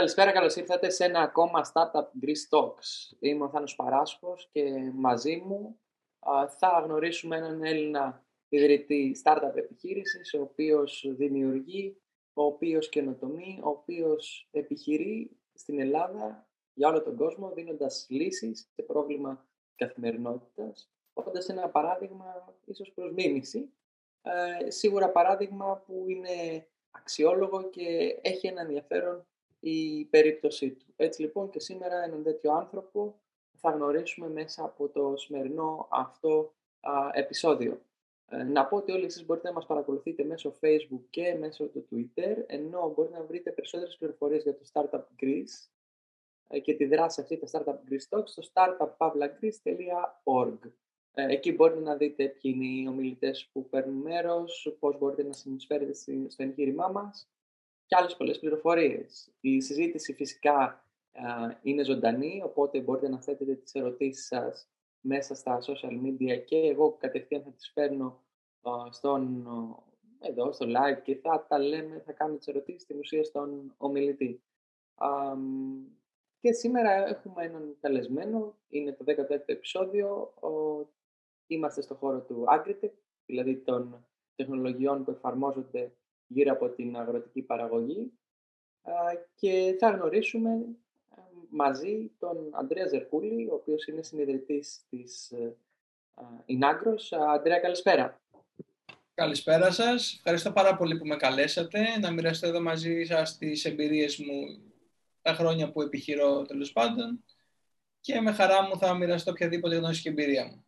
Καλησπέρα, καλώς ήρθατε σε ένα ακόμα Startup Greece Talks. Είμαι ο Θάνος Παράσχος και μαζί μου θα γνωρίσουμε έναν Έλληνα ιδρυτή startup επιχείρησης, ο οποίος δημιουργεί, ο οποίος καινοτομεί, ο οποίος επιχειρεί στην Ελλάδα για όλο τον κόσμο, δίνοντας λύσεις σε πρόβλημα καθημερινότητας, όντας ένα παράδειγμα ίσως προς μίμηση, ε, σίγουρα παράδειγμα που είναι αξιόλογο και έχει ένα ενδιαφέρον η περίπτωσή του. Έτσι λοιπόν και σήμερα έναν τέτοιο άνθρωπο θα γνωρίσουμε μέσα από το σημερινό αυτό επεισόδιο. Ε, να πω ότι όλοι εσείς μπορείτε να μας παρακολουθείτε μέσω Facebook και μέσω του Twitter, ενώ μπορείτε να βρείτε περισσότερες πληροφορίες για το Startup Greece ε, και τη δράση αυτή, τα Startup Greece Talks, στο startuppavlagreece.org. Ε, εκεί μπορείτε να δείτε ποιοι είναι οι ομιλητές που παίρνουν μέρος, πώς μπορείτε να συνεισφέρετε στο εγχείρημά μας και άλλες πολλές πληροφορίες. Η συζήτηση φυσικά είναι ζωντανή, οπότε μπορείτε να θέτετε τις ερωτήσεις σας μέσα στα social media και εγώ κατευθείαν θα τις φέρνω στον, εδώ, στο live και θα τα λέμε, θα κάνουμε τις ερωτήσεις στην ουσία στον ομιλητή. και σήμερα έχουμε έναν καλεσμένο, είναι το 16ο επεισόδιο, είμαστε στο χώρο του Agritech, δηλαδή των τεχνολογιών που εφαρμόζονται γύρω από την αγροτική παραγωγή και θα γνωρίσουμε μαζί τον Αντρέα Ζερκούλη, ο οποίος είναι συνειδητής της Ινάγκρος. Αντρέα, καλησπέρα. Καλησπέρα σας. Ευχαριστώ πάρα πολύ που με καλέσατε να μοιραστώ εδώ μαζί σας τις εμπειρίες μου τα χρόνια που επιχειρώ τέλος πάντων και με χαρά μου θα μοιραστώ οποιαδήποτε γνώση και εμπειρία μου.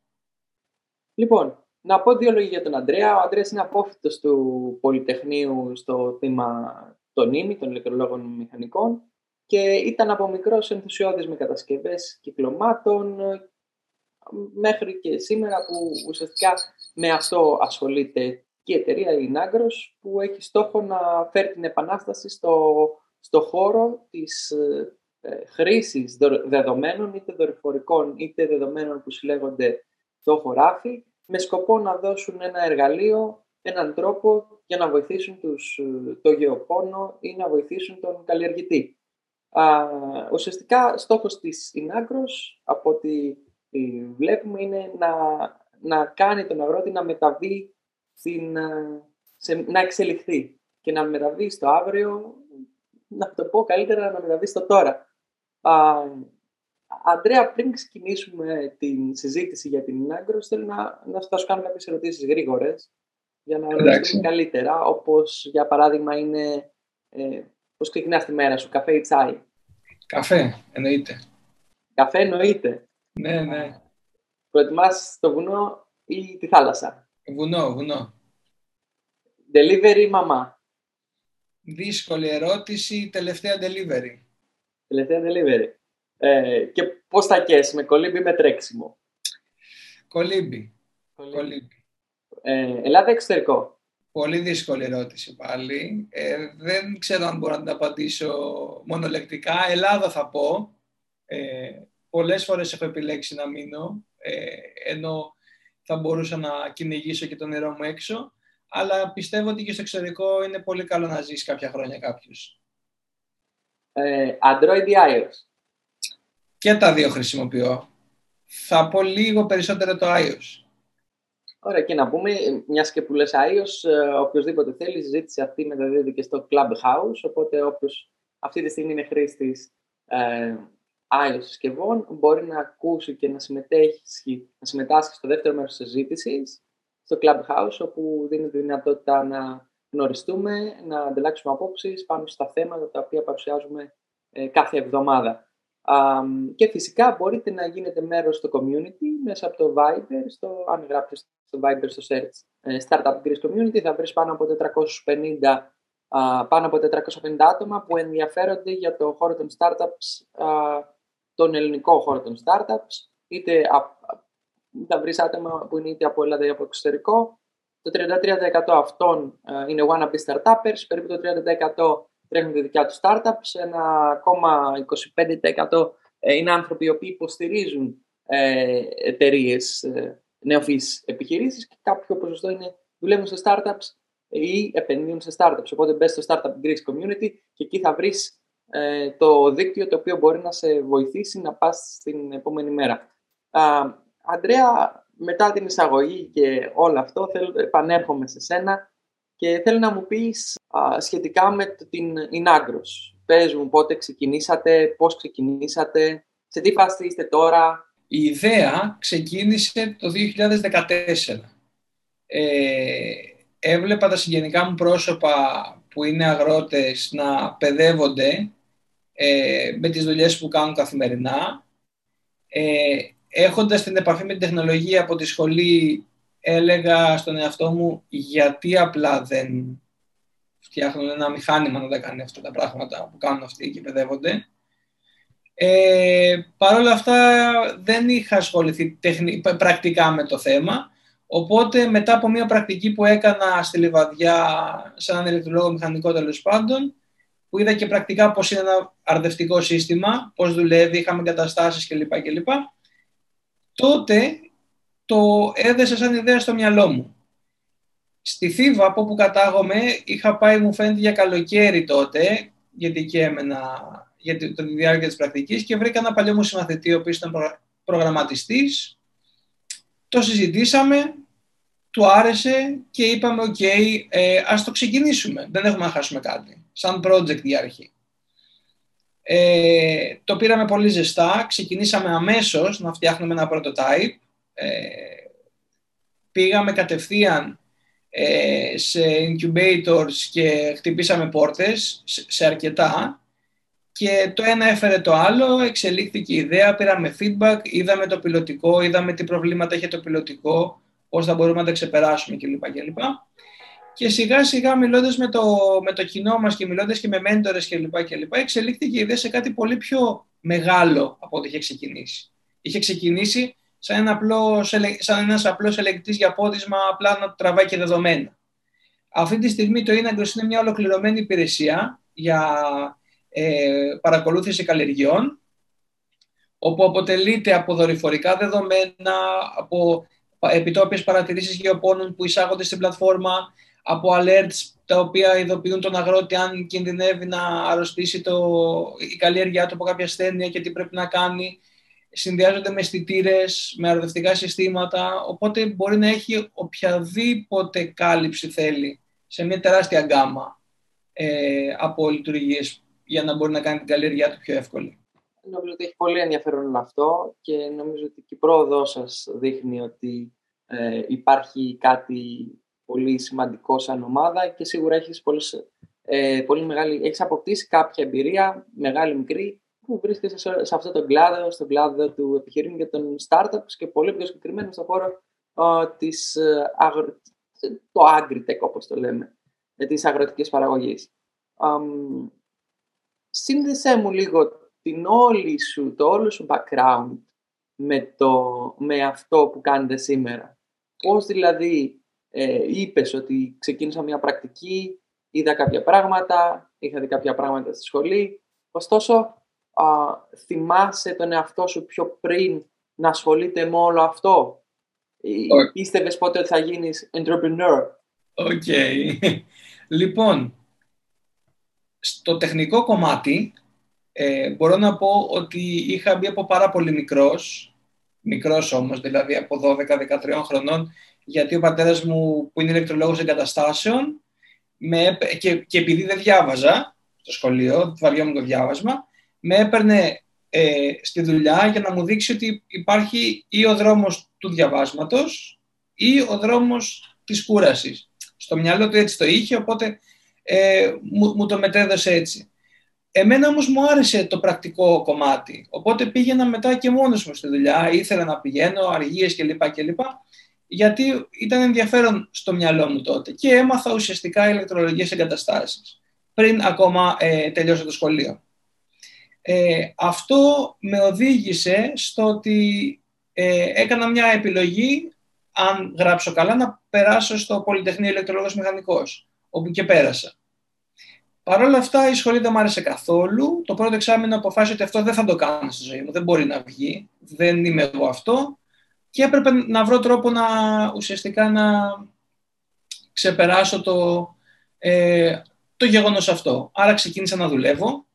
Λοιπόν, να πω δύο λόγια για τον Αντρέα. Ο Αντρέας είναι απόφυτος του Πολυτεχνείου στο θύμα των ΙΜΗ, των ηλεκτρολόγων μηχανικών και ήταν από μικρός ενθουσιώδης με κατασκευές κυκλωμάτων μέχρι και σήμερα που ουσιαστικά με αυτό ασχολείται και η εταιρεία η Νάγκρος που έχει στόχο να φέρει την επανάσταση στο, στο χώρο της ε, χρήσης δεδομένων είτε δορυφορικών είτε δεδομένων που συλλέγονται στο χωράφι με σκοπό να δώσουν ένα εργαλείο, έναν τρόπο για να βοηθήσουν τους, το γεωπόνο ή να βοηθήσουν τον καλλιεργητή. Α, ουσιαστικά στόχος της Ινάγκρος, από ό,τι βλέπουμε, είναι να, να κάνει τον αγρότη να μεταβεί, στην, σε, να εξελιχθεί και να μεταβεί στο αύριο, να το πω καλύτερα, να μεταβεί στο τώρα. Α, Αντρέα, πριν ξεκινήσουμε την συζήτηση για την Ινάγκρος, θέλω να, να σου κάνω κάποιες ερωτήσεις γρήγορες για να γνωρίσουμε καλύτερα, όπως για παράδειγμα είναι ε, πώς ξεκινάς τη μέρα σου, καφέ ή τσάι; Καφέ, εννοείται. Καφέ εννοείται. Ναι, ναι. Προετοιμάς το βουνό ή τη θάλασσα; Βουνό, βουνό. Delivery ή μαμά. Δύσκολη ερώτηση, τελευταία delivery. Τελευταία delivery. Ε, και πώς θα καίσεις, με κολύμπι ή με τρέξιμο; Κολύμπι. κολύμπι. Ε, Ελλάδα εξωτερικό; Πολύ δύσκολη ερώτηση πάλι. Ε, δεν ξέρω αν μπορώ να την απαντήσω μονολεκτικά. Ελλάδα θα πω. Ε, πολλές φορές έχω επιλέξει να μείνω, ε, ενώ θα μπορούσα να κυνηγήσω και το νερό μου έξω. Αλλά πιστεύω ότι και στο εξωτερικό είναι πολύ καλό να ζεις κάποια χρόνια κάποιος. Ε, Android ή iOS; Και τα δύο χρησιμοποιώ. Θα πω λίγο περισσότερο το iOS. Ωραία, και να πούμε, μιας και που λες iOS, ε, οποιοδήποτε θέλει, η συζήτηση αυτή μεταδίδεται και στο Clubhouse, οπότε όποιος αυτή τη στιγμή είναι χρήστης ε, iOS συσκευών, μπορεί να ακούσει και να συμμετέχει, να συμμετάσχει στο δεύτερο μέρος της συζήτησης, στο Clubhouse, όπου δίνει τη δυνατότητα να γνωριστούμε, να ανταλλάξουμε απόψεις πάνω στα θέματα τα οποία παρουσιάζουμε ε, κάθε εβδομάδα και φυσικά μπορείτε να γίνετε μέρος στο community μέσα από το Viber, στο, αν γράψετε στο Viber στο search ε, Startup Greece Community θα βρεις πάνω από 450, πάνω από 450 άτομα που ενδιαφέρονται για το χώρο των startups, τον ελληνικό χώρο των startups, είτε θα βρεις άτομα που είναι είτε από Ελλάδα είτε από εξωτερικό. Το 33% αυτών είναι wannabe startups, περίπου το 30% τρέχουν τη δικιά τους startups, ένα ακόμα 25% ε, είναι άνθρωποι οι οποίοι υποστηρίζουν ε, εταιρείες ε, νεοφύης επιχειρήσεις και κάποιο ποσοστό είναι δουλεύουν σε startups ή επενδύουν σε startups. Οπότε μπες στο Startup Greece Community και εκεί θα βρεις ε, το δίκτυο το οποίο μπορεί να σε βοηθήσει να πας στην επόμενη μέρα. Αντρέα, μετά την εισαγωγή και όλο αυτό, θέλω, επανέρχομαι σε σένα και θέλω να μου πεις σχετικά με την Ινάγκρος. Πες μου πότε ξεκινήσατε, πώς ξεκινήσατε, σε τι φάση είστε τώρα; Η ιδέα ξεκίνησε το 2014. Ε, έβλεπα τα συγγενικά μου πρόσωπα που είναι αγρότες να παιδεύονται ε, με τις δουλειές που κάνουν καθημερινά. Ε, έχοντας την επαφή με την τεχνολογία από τη σχολή έλεγα στον εαυτό μου γιατί απλά δεν φτιάχνουν ένα μηχάνημα να τα κάνει αυτά τα πράγματα που κάνουν αυτοί και παιδεύονται. Ε, Παρ' όλα αυτά δεν είχα ασχοληθεί πρακτικά με το θέμα, οπότε μετά από μια πρακτική που έκανα στη Λιβαδιά σε έναν ηλεκτρολόγο μηχανικό τέλος πάντων, που είδα και πρακτικά πώς είναι ένα αρδευτικό σύστημα, πώς δουλεύει, είχαμε εγκαταστάσεις κλπ. κλπ τότε το έδεσα σαν ιδέα στο μυαλό μου. Στη Θήβα, από όπου κατάγομαι, είχα πάει, μου φαίνεται, για καλοκαίρι τότε, γιατί και έμενα για τη διάρκεια της πρακτικής και βρήκα ένα παλιό μου συμμαθητή, ο οποίος ήταν προγραμματιστής. Το συζητήσαμε, του άρεσε και είπαμε, οκ, ε, ας το ξεκινήσουμε. Δεν έχουμε να χάσουμε κάτι. Σαν project για αρχή. Ε, το πήραμε πολύ ζεστά, ξεκινήσαμε αμέσως να φτιάχνουμε ένα prototype. Ε, πήγαμε κατευθείαν ε, σε incubators και χτυπήσαμε πόρτες σε αρκετά και το ένα έφερε το άλλο, εξελίχθηκε η ιδέα, πήραμε feedback, είδαμε το πιλωτικό, είδαμε τι προβλήματα είχε το πιλωτικό, πώς θα μπορούμε να τα ξεπεράσουμε κλπ. κλπ. Και σιγά σιγά μιλώντας με το, με το κοινό μας και μιλώντας και με μέντορες κλπ. κλπ. εξελίχθηκε η ιδέα σε κάτι πολύ πιο μεγάλο από ό,τι είχε ξεκινήσει. Είχε ξεκινήσει σαν, ένα απλός, σαν ένας απλός ελεγκτής για πόδισμα απλά να τραβάει και δεδομένα. Αυτή τη στιγμή το Inagros είναι μια ολοκληρωμένη υπηρεσία για ε, παρακολούθηση καλλιεργειών όπου αποτελείται από δορυφορικά δεδομένα, από επιτόπιες παρατηρήσεις γεωπόνων που εισάγονται στην πλατφόρμα, από alerts τα οποία ειδοποιούν τον αγρότη αν κινδυνεύει να αρρωστήσει το, η καλλιέργειά του από κάποια ασθένεια και τι πρέπει να κάνει. Συνδυάζονται με αισθητήρες, με αρδευτικά συστήματα, οπότε μπορεί να έχει οποιαδήποτε κάλυψη θέλει σε μια τεράστια γκάμα ε, από λειτουργίες για να μπορεί να κάνει την καλλιέργειά του πιο εύκολη. Νομίζω ότι έχει πολύ ενδιαφέρον αυτό και νομίζω ότι και η πρόοδός σας δείχνει ότι ε, υπάρχει κάτι πολύ σημαντικό σαν ομάδα και σίγουρα έχεις, πολλές, ε, πολύ μεγάλη, έχεις αποκτήσει κάποια εμπειρία, μεγάλη μικρή, που βρίσκεσαι σε, σε αυτό τον κλάδο, στον κλάδο του επιχειρήν και των startups και πολύ πιο συγκεκριμένα στον χώρο ε, της, ε, αγρο, το agritech όπως το λέμε, ε, της αγροτικής παραγωγής. Um, σύνδεσέ μου λίγο την όλη σου, το όλο σου background με, το, με αυτό που κάνετε σήμερα. Πώς δηλαδή ε, είπες ότι ξεκίνησα μια πρακτική, είδα κάποια πράγματα, είχα δει κάποια πράγματα στη σχολή. Ωστόσο, α, θυμάσαι τον εαυτό σου πιο πριν να ασχολείται με όλο αυτό; Okay. Πίστευες πότε ότι θα γίνεις entrepreneur; OK. λοιπόν, στο τεχνικό κομμάτι ε, μπορώ να πω ότι είχα μπει από πάρα πολύ μικρός, μικρός όμως, δηλαδή από 12-13 χρονών, γιατί ο πατέρας μου που είναι ηλεκτρολόγος εγκαταστάσεων με, και, και επειδή δεν διάβαζα στο σχολείο, βαριόμουν το διάβασμα, με έπαιρνε ε, στη δουλειά για να μου δείξει ότι υπάρχει ή ο δρόμος του διαβάσματος ή ο δρόμος της κούρασης. Στο μυαλό του έτσι το είχε, οπότε ε, μου, μου το μετέδωσε έτσι. Εμένα όμως μου άρεσε το πρακτικό κομμάτι, οπότε πήγαινα μετά και μόνος μου στη δουλειά, ήθελα να πηγαίνω, αργίες κλπ. κλπ γιατί ήταν ενδιαφέρον στο μυαλό μου τότε και έμαθα ουσιαστικά ηλεκτρολογίες εγκαταστάσεις πριν ακόμα ε, τελειώσω το σχολείο. Ε, αυτό με οδήγησε στο ότι ε, έκανα μια επιλογή, αν γράψω καλά, να περάσω στο Πολυτεχνείο Ηλεκτρολόγος Μηχανικός, όπου και πέρασα. Παρ' όλα αυτά η σχολή δεν μου άρεσε καθόλου. Το πρώτο εξάμεινο αποφάσισα ότι αυτό δεν θα το κάνω στη ζωή μου. Δεν μπορεί να βγει. Δεν είμαι εγώ αυτό και έπρεπε να βρω τρόπο να ουσιαστικά να ξεπεράσω το, ε, το γεγονός αυτό. Άρα ξεκίνησα να δουλεύω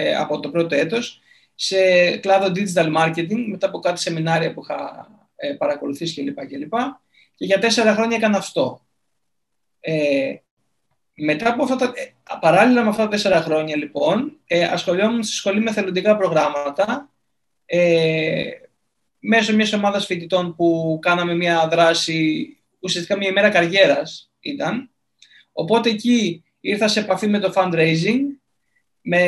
ε, από το πρώτο έτος σε κλάδο digital marketing μετά από κάτι σεμινάρια που είχα ε, παρακολουθήσει κλπ. Και, και για τέσσερα χρόνια έκανα αυτό. Ε, μετά από αυτά τα, ε, παράλληλα με αυτά τα τέσσερα χρόνια, λοιπόν, ε, ασχολιόμουν στη σχολή με θελοντικά προγράμματα ε, μέσω μιας ομάδας φοιτητών που κάναμε μια δράση, ουσιαστικά μια ημέρα καριέρας ήταν. Οπότε εκεί ήρθα σε επαφή με το fundraising, με,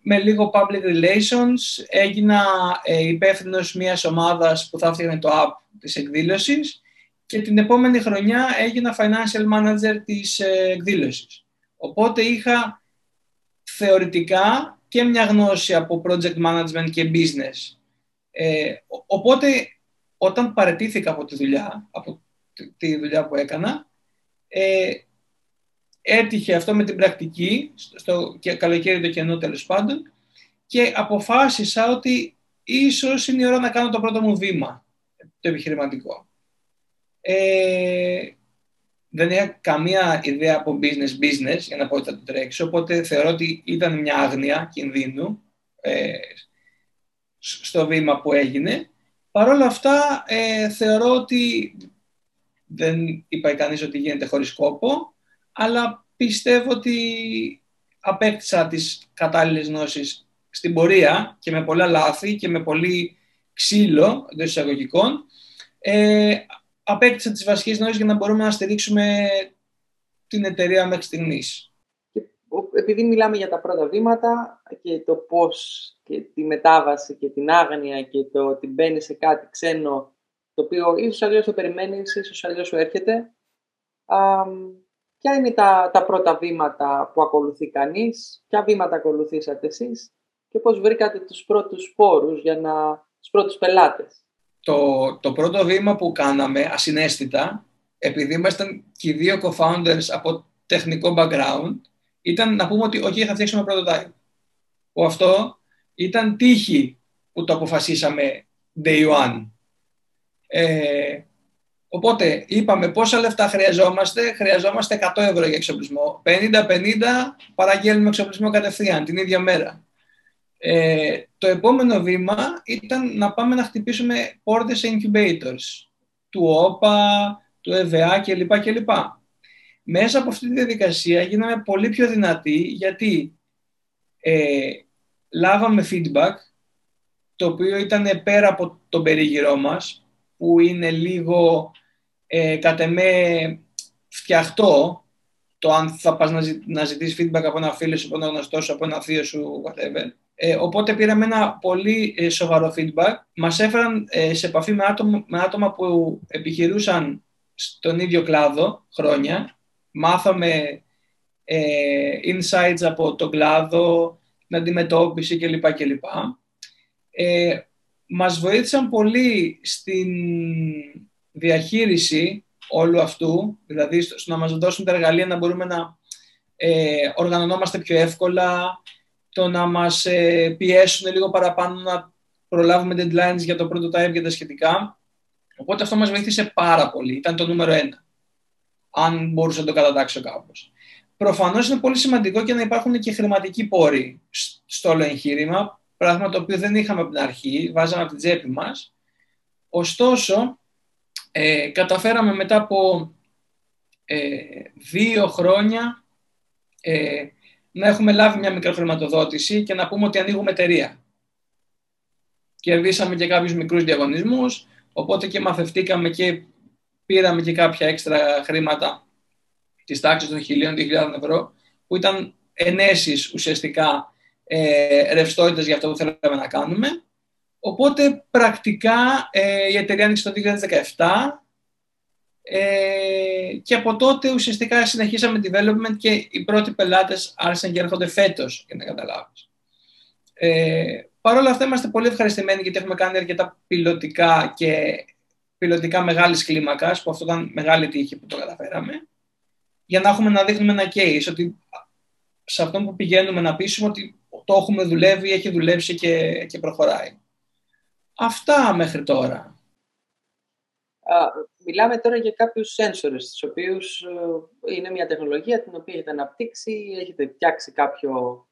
με λίγο public relations, έγινα ε, υπεύθυνος μιας ομάδας που θα έφτιαχνε το app της εκδήλωσης και την επόμενη χρονιά έγινα financial manager της ε, εκδήλωσης. Οπότε είχα θεωρητικά και μια γνώση από project management και business. Ε, οπότε όταν παρετήθηκα από τη δουλειά, από τη δουλειά που έκανα, ε, έτυχε αυτό με την πρακτική, στο καλοκαίρι το κενό τέλος πάντων, και αποφάσισα ότι ίσως είναι η ώρα να κάνω το πρώτο μου βήμα, το επιχειρηματικό. Ε, δεν είχα καμία ιδέα από business business για να πω ότι θα το τρέξω, οπότε θεωρώ ότι ήταν μια άγνοια κινδύνου ε, στο βήμα που έγινε. Παρ' όλα αυτά ε, θεωρώ ότι δεν είπα κανείς ότι γίνεται χωρίς κόπο, αλλά πιστεύω ότι απέκτησα τις κατάλληλες γνώσεις στην πορεία και με πολλά λάθη και με πολύ ξύλο εντός εισαγωγικών. Ε, απέκτησα τις βασικές γνώσεις για να μπορούμε να στηρίξουμε την εταιρεία μέχρι στιγμής. Επειδή μιλάμε για τα πρώτα βήματα και το πώς και τη μετάβαση και την άγνοια και το ότι μπαίνει σε κάτι ξένο το οποίο ίσως αλλιώς το περιμένεις, ίσως αλλιώς σου έρχεται. Α, ποια είναι τα, τα πρώτα βήματα που ακολουθεί κανείς, ποια βήματα ακολουθήσατε εσείς και πώς βρήκατε τους πρώτους σπόρους για να, τους πρώτους πελάτες; Το, το πρώτο βήμα που κάναμε ασυναίσθητα, επειδή ήμασταν και οι δύο co-founders από τεχνικό background, ήταν να πούμε ότι όχι, θα φτιάξουμε prototype. Που αυτό ήταν τύχη που το αποφασίσαμε day one. Ε, οπότε είπαμε πόσα λεφτά χρειαζόμαστε. Χρειαζόμαστε 100 ευρώ για εξοπλισμό. 50-50 παραγγέλνουμε εξοπλισμό κατευθείαν την ίδια μέρα. Ε, το επόμενο βήμα ήταν να πάμε να χτυπήσουμε πόρτες σε incubators του ΟΠΑ, του ΕΒΑ κλπ. κλπ. Μέσα από αυτή τη διαδικασία γίναμε πολύ πιο δυνατοί γιατί ε, λάβαμε feedback το οποίο ήταν πέρα από τον περίγυρό μας που είναι λίγο ε, κατ' εμέ φτιαχτό το αν θα πας να, ζη, να ζητήσεις feedback από ένα φίλο σου, από ένα γνωστό σου, από ένα θείο σου, whatever. Ε, οπότε πήραμε ένα πολύ ε, σοβαρό feedback. Μας έφεραν ε, σε επαφή με άτομα, με άτομα που επιχειρούσαν στον ίδιο κλάδο χρόνια. Μάθαμε ε, insights από τον κλάδο, την αντιμετώπιση κλπ. κλπ. Ε, μας βοήθησαν πολύ στην διαχείριση όλου αυτού, δηλαδή στο, να μας δώσουν τα εργαλεία να μπορούμε να ε, οργανωνόμαστε πιο εύκολα, το να μας ε, πιέσουν λίγο παραπάνω να προλάβουμε deadlines για το prototype και τα σχετικά. Οπότε αυτό μας βοήθησε πάρα πολύ. Ήταν το νούμερο ένα. Αν μπορούσα να το κατατάξω κάπως. Προφανώς είναι πολύ σημαντικό και να υπάρχουν και χρηματικοί πόροι στο όλο εγχείρημα, πράγμα το οποίο δεν είχαμε από την αρχή, βάζαμε από την τσέπη μας. Ωστόσο, ε, καταφέραμε μετά από ε, δύο χρόνια ε, να έχουμε λάβει μια μικροχρηματοδότηση και να πούμε ότι ανοίγουμε εταιρεία. Κερδίσαμε και κάποιους μικρούς διαγωνισμούς, οπότε και μαθευτήκαμε και πήραμε και κάποια έξτρα χρήματα της τάξης των 1.000-2.000 ευρώ, που ήταν ενέσεις ουσιαστικά ε, ρευστότητες για αυτό που θέλαμε να κάνουμε. Οπότε πρακτικά ε, η εταιρεία άνοιξε το 2017 ε, και από τότε ουσιαστικά συνεχίσαμε development και οι πρώτοι πελάτες άρχισαν και έρχονται φέτος, για να καταλάβεις. Ε, Παρ' όλα αυτά είμαστε πολύ ευχαριστημένοι γιατί έχουμε κάνει αρκετά πιλωτικά και πιλωτικά μεγάλης κλίμακας, που αυτό ήταν μεγάλη τύχη που το καταφέραμε, για να έχουμε να δείχνουμε ένα case, ότι σε αυτό που πηγαίνουμε να πείσουμε ότι το έχουμε δουλεύει, έχει δουλέψει και, και προχωράει. Αυτά μέχρι τώρα μιλάμε τώρα για κάποιους sensors, τους οποίους ε, είναι μια τεχνολογία την οποία έχετε αναπτύξει, έχετε φτιάξει κάποιο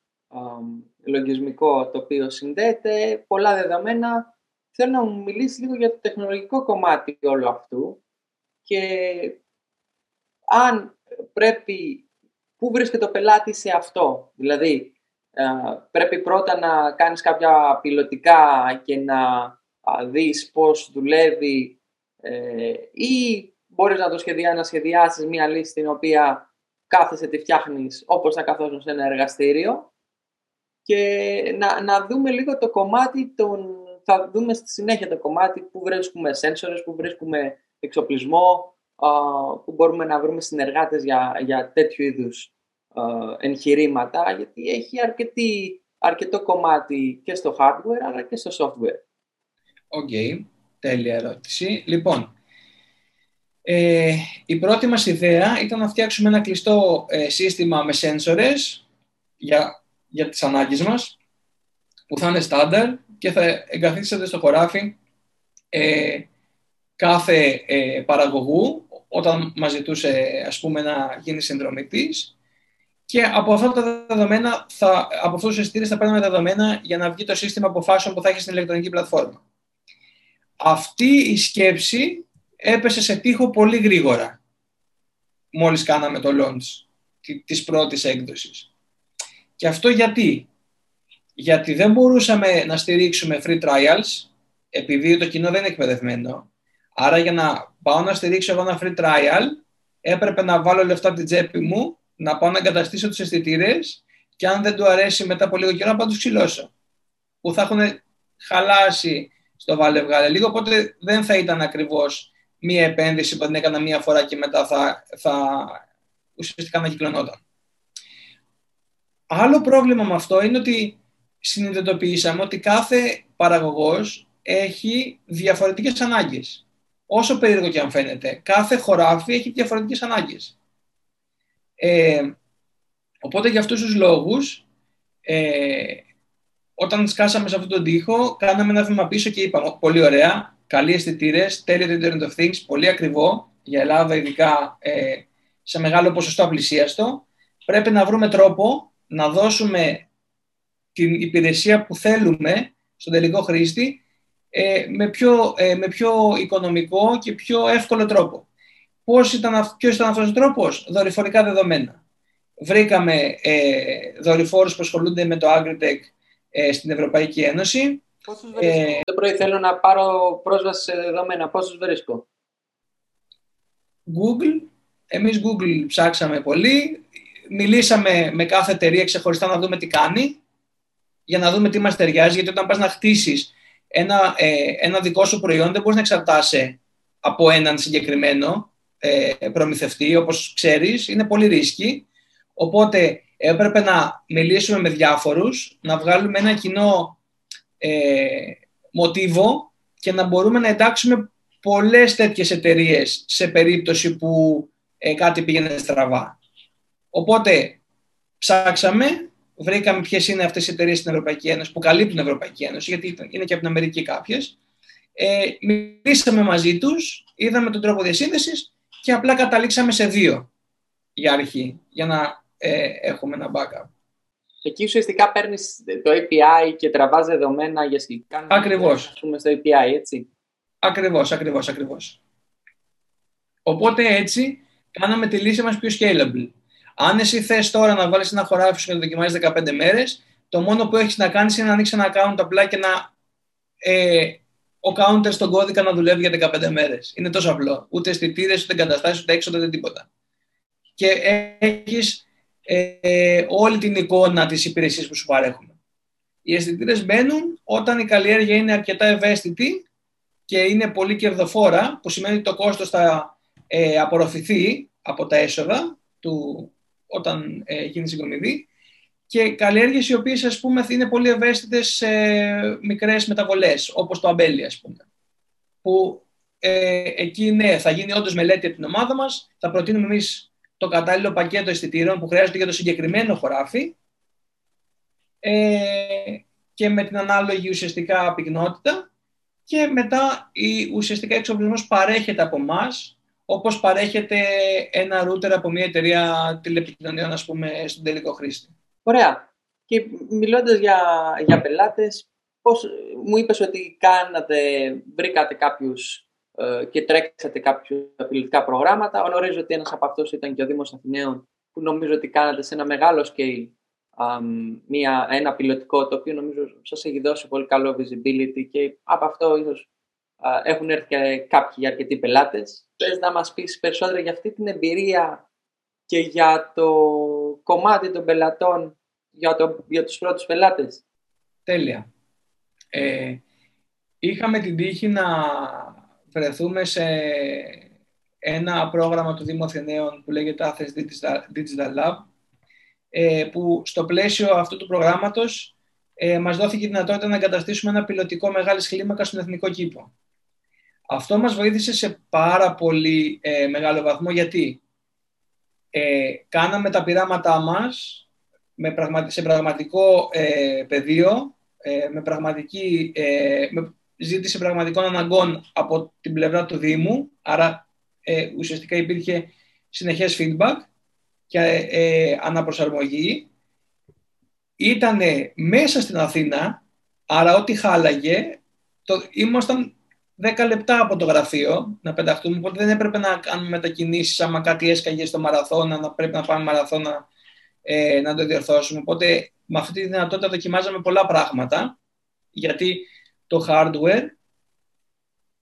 λογισμικό το οποίο συνδέεται, πολλά δεδομένα. Θέλω να μου μιλήσεις λίγο για το τεχνολογικό κομμάτι όλου αυτού και αν πρέπει, πού βρίσκεται το πελάτη σε αυτό. Δηλαδή, πρέπει πρώτα να κάνεις κάποια πιλωτικά και να δεις πώς δουλεύει ε, ή μπορείς να το σχεδιάσεις, να σχεδιάσεις μια λύση την οποία κάθεσαι τη φτιάχνεις όπως θα καθόσουν σε ένα εργαστήριο και να, να δούμε λίγο το κομμάτι των, θα δούμε στη συνέχεια το κομμάτι που βρίσκουμε σένσορες, που βρίσκουμε εξοπλισμό, που μπορούμε να βρούμε συνεργάτες για, για τέτοιου είδους εγχειρήματα, γιατί έχει αρκετή, αρκετό κομμάτι και στο hardware αλλά και στο software. OK, okay. τέλεια ερώτηση. Λοιπόν, ε, η πρώτη μας ιδέα ήταν να φτιάξουμε ένα κλειστό ε, σύστημα με σένσορες για, για τις ανάγκες μας, που θα είναι στάνταρ και θα εγκαθίσετε στο χωράφι ε, κάθε ε, παραγωγού όταν μας ζητούσε ας πούμε να γίνει συνδρομητής και από αυτά τα δεδομένα, θα, από αυτούς τους αισθητήρες θα παίρνουμε δεδομένα για να βγει το σύστημα αποφάσεων που θα έχει στην ηλεκτρονική πλατφόρμα. Αυτή η σκέψη έπεσε σε τείχο πολύ γρήγορα μόλις κάναμε το launch της πρώτης έκδοσης. Και αυτό γιατί; Γιατί δεν μπορούσαμε να στηρίξουμε free trials επειδή το κοινό δεν είναι εκπαιδευμένο. Άρα για να πάω να στηρίξω εγώ ένα free trial έπρεπε να βάλω λεφτά από την τσέπη μου, να πάω να εγκαταστήσω τους αισθητήρες και αν δεν του αρέσει μετά από λίγο καιρό να πάω να τους ξυλώσω. Που θα έχουν χαλάσει στο βάλε βγάλε λίγο, οπότε δεν θα ήταν ακριβώς μία επένδυση που την έκανα μία φορά και μετά θα, θα ουσιαστικά να κυκλωνόταν. Άλλο πρόβλημα με αυτό είναι ότι συνειδητοποιήσαμε ότι κάθε παραγωγός έχει διαφορετικές ανάγκες. Όσο περίεργο και αν φαίνεται, κάθε χωράφι έχει διαφορετικές ανάγκες. Ε, οπότε για αυτούς τους λόγους, ε, όταν σκάσαμε σε αυτόν τον τοίχο, κάναμε ένα βήμα πίσω και είπαμε, πολύ ωραία, καλοί αισθητήρες, τέλειο το Internet of Things, πολύ ακριβό, για Ελλάδα ειδικά ε, σε μεγάλο ποσοστό απλησίαστο. Πρέπει να βρούμε τρόπο να δώσουμε την υπηρεσία που θέλουμε στον τελικό χρήστη ε, με, πιο, ε, με πιο οικονομικό και πιο εύκολο τρόπο. Πώς ήταν, ποιος ήταν αυτός ο τρόπος; Δορυφορικά δεδομένα. Βρήκαμε ε, δορυφόρους που ασχολούνται με το Agritech ε, στην Ευρωπαϊκή Ένωση Πόσους βρίσκω; Ε, το πρωί θέλω να πάρω πρόσβαση σε δεδομένα. Πόσους βρίσκω; Google. Εμείς Google ψάξαμε πολύ. Μιλήσαμε με κάθε εταιρεία ξεχωριστά να δούμε τι κάνει για να δούμε τι μας ταιριάζει. Γιατί όταν πας να χτίσεις ένα, ε, ένα δικό σου προϊόν δεν μπορείς να εξαρτάσαι από έναν συγκεκριμένο ε, προμηθευτή. Όπως ξέρεις, είναι πολύ ρίσκι. Οπότε έπρεπε να μιλήσουμε με διάφορους, να βγάλουμε ένα κοινό ε, μοτίβο και να μπορούμε να εντάξουμε πολλές τέτοιες εταιρείες σε περίπτωση που ε, κάτι πήγαινε στραβά. Οπότε ψάξαμε, βρήκαμε ποιες είναι αυτές οι εταιρείες στην Ευρωπαϊκή Ένωση που καλύπτουν την Ευρωπαϊκή Ένωση, γιατί είναι και από την Αμερική κάποιες. Ε, μιλήσαμε μαζί τους, είδαμε τον τρόπο διασύνδεσης και απλά καταλήξαμε σε δύο για αρχή, για να ε, έχουμε ένα backup. Εκεί ουσιαστικά παίρνεις το API και τραβάς δεδομένα για συγκεκριμένα. Ακριβώς. πούμε στο API, έτσι. Ακριβώς, ακριβώς, ακριβώς. Οπότε έτσι κάναμε τη λύση μας πιο scalable. Αν εσύ θες τώρα να βάλεις ένα χωράφι σου και να δοκιμάζει 15 μέρες, το μόνο που έχεις να κάνεις είναι να ανοίξεις ένα account απλά και να. Ε, ο counter στον κώδικα να δουλεύει για 15 μέρες. Είναι τόσο απλό. Ούτε αισθητήρες, ούτε εγκαταστάσεις, ούτε έξοδο, ούτε τίποτα. Και έχεις ε, όλη την εικόνα της υπηρεσίας που σου παρέχουμε. Οι αισθητήρες μπαίνουν όταν η καλλιέργεια είναι αρκετά ευαίσθητη και είναι πολύ κερδοφόρα, που σημαίνει ότι το κόστος θα ε, απορροφηθεί από τα έσοδα του, όταν ε, γίνει συγκομιδή και καλλιέργειες οι οποίες ας πούμε είναι πολύ ευαίσθητες σε μικρές μεταβολές, όπως το αμπέλι ας πούμε. Που ε, εκεί ναι, θα γίνει όντως μελέτη από την ομάδα μας, θα προτείνουμε εμείς το κατάλληλο πακέτο αισθητήρων που χρειάζεται για το συγκεκριμένο χωράφι ε, και με την ανάλογη ουσιαστικά πυκνότητα και μετά η ουσιαστικά εξοπλισμός παρέχεται από εμάς, όπως παρέχεται ένα router από μια εταιρεία τηλεπικοινωνιών, ας πούμε, στον τελικό χρήστη. Ωραία. Και μιλώντας για, για πελάτες, πώς, μου είπες ότι κάνατε, βρήκατε κάποιους ε, και τρέξατε κάποια απειλητικά προγράμματα. Γνωρίζω ότι ένας από αυτούς ήταν και ο Δήμος Αθηναίων, που νομίζω ότι κάνατε σε ένα μεγάλο scale μια, ένα πιλωτικό, το οποίο νομίζω σας έχει δώσει πολύ καλό visibility και από αυτό ίσως έχουν έρθει και κάποιοι αρκετοί πελάτες. Θες να μας πεις περισσότερα για αυτή την εμπειρία και για το κομμάτι των πελατών για, το, για τους πρώτους πελάτες; Τέλεια. Ε, είχαμε την τύχη να βρεθούμε σε ένα πρόγραμμα του Δήμου Αθηναίων που λέγεται Athens Digital Lab ε, που στο πλαίσιο αυτού του προγράμματος ε, μας δόθηκε η δυνατότητα να εγκαταστήσουμε ένα πιλωτικό μεγάλης κλίμακας στον Εθνικό Κήπο. Αυτό μας βοήθησε σε πάρα πολύ ε, μεγάλο βαθμό γιατί ε, κάναμε τα πειράματά μας με σε πραγματικό ε, πεδίο, ε, με, πραγματική, ε, με ζήτηση πραγματικών αναγκών από την πλευρά του Δήμου, άρα ε, ουσιαστικά υπήρχε συνεχές feedback και ε, αναπροσαρμογή. Ήτανε μέσα στην Αθήνα, άρα ό,τι χάλαγε, το, ήμασταν 10 λεπτά από το γραφείο να πεταχτούμε, οπότε δεν έπρεπε να κάνουμε μετακινήσεις άμα κάτι έσκαγε στο μαραθώνα, να πρέπει να πάμε μαραθώνα ε, να το διορθώσουμε. Οπότε με αυτή τη δυνατότητα δοκιμάζαμε πολλά πράγματα, γιατί το hardware,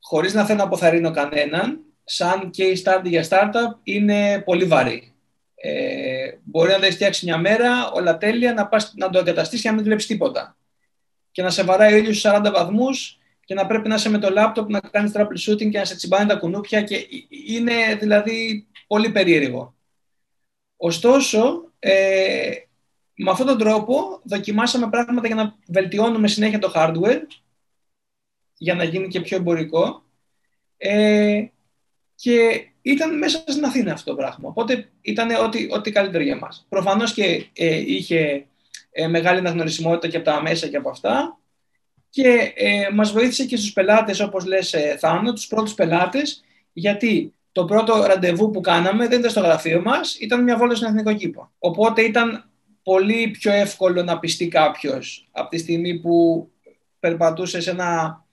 χωρίς να θέλω να αποθαρρύνω κανέναν, σαν case study για startup είναι πολύ βαρύ. Ε, μπορεί να το έχεις φτιάξει μια μέρα, όλα τέλεια, να, πας, να το εγκαταστήσεις και να μην δουλέψεις τίποτα. Και να σε βαράει ο ήλιο στους 40 βαθμούς και να πρέπει να είσαι με το λάπτοπ να κάνεις troubleshooting και να σε τσιμπάνε τα κουνούπια. Και είναι δηλαδή πολύ περίεργο. Ωστόσο, ε, με αυτόν τον τρόπο δοκιμάσαμε πράγματα για να βελτιώνουμε συνέχεια το hardware για να γίνει και πιο εμπορικό ε, και ήταν μέσα στην Αθήνα αυτό το πράγμα. Οπότε ήταν ό,τι, ό,τι καλύτερο για μας. Προφανώς και ε, είχε ε, μεγάλη αναγνωρισιμότητα και από τα μέσα και από αυτά και ε, μας βοήθησε και στους πελάτες, όπως λες ε, Θάνο, τους πρώτους πελάτες, γιατί το πρώτο ραντεβού που κάναμε δεν ήταν στο γραφείο μας, ήταν μια βόλτα στον Εθνικό Κήπο. Οπότε ήταν πολύ πιο εύκολο να πιστεί κάποιος από τη στιγμή που περπατούσε σε ένα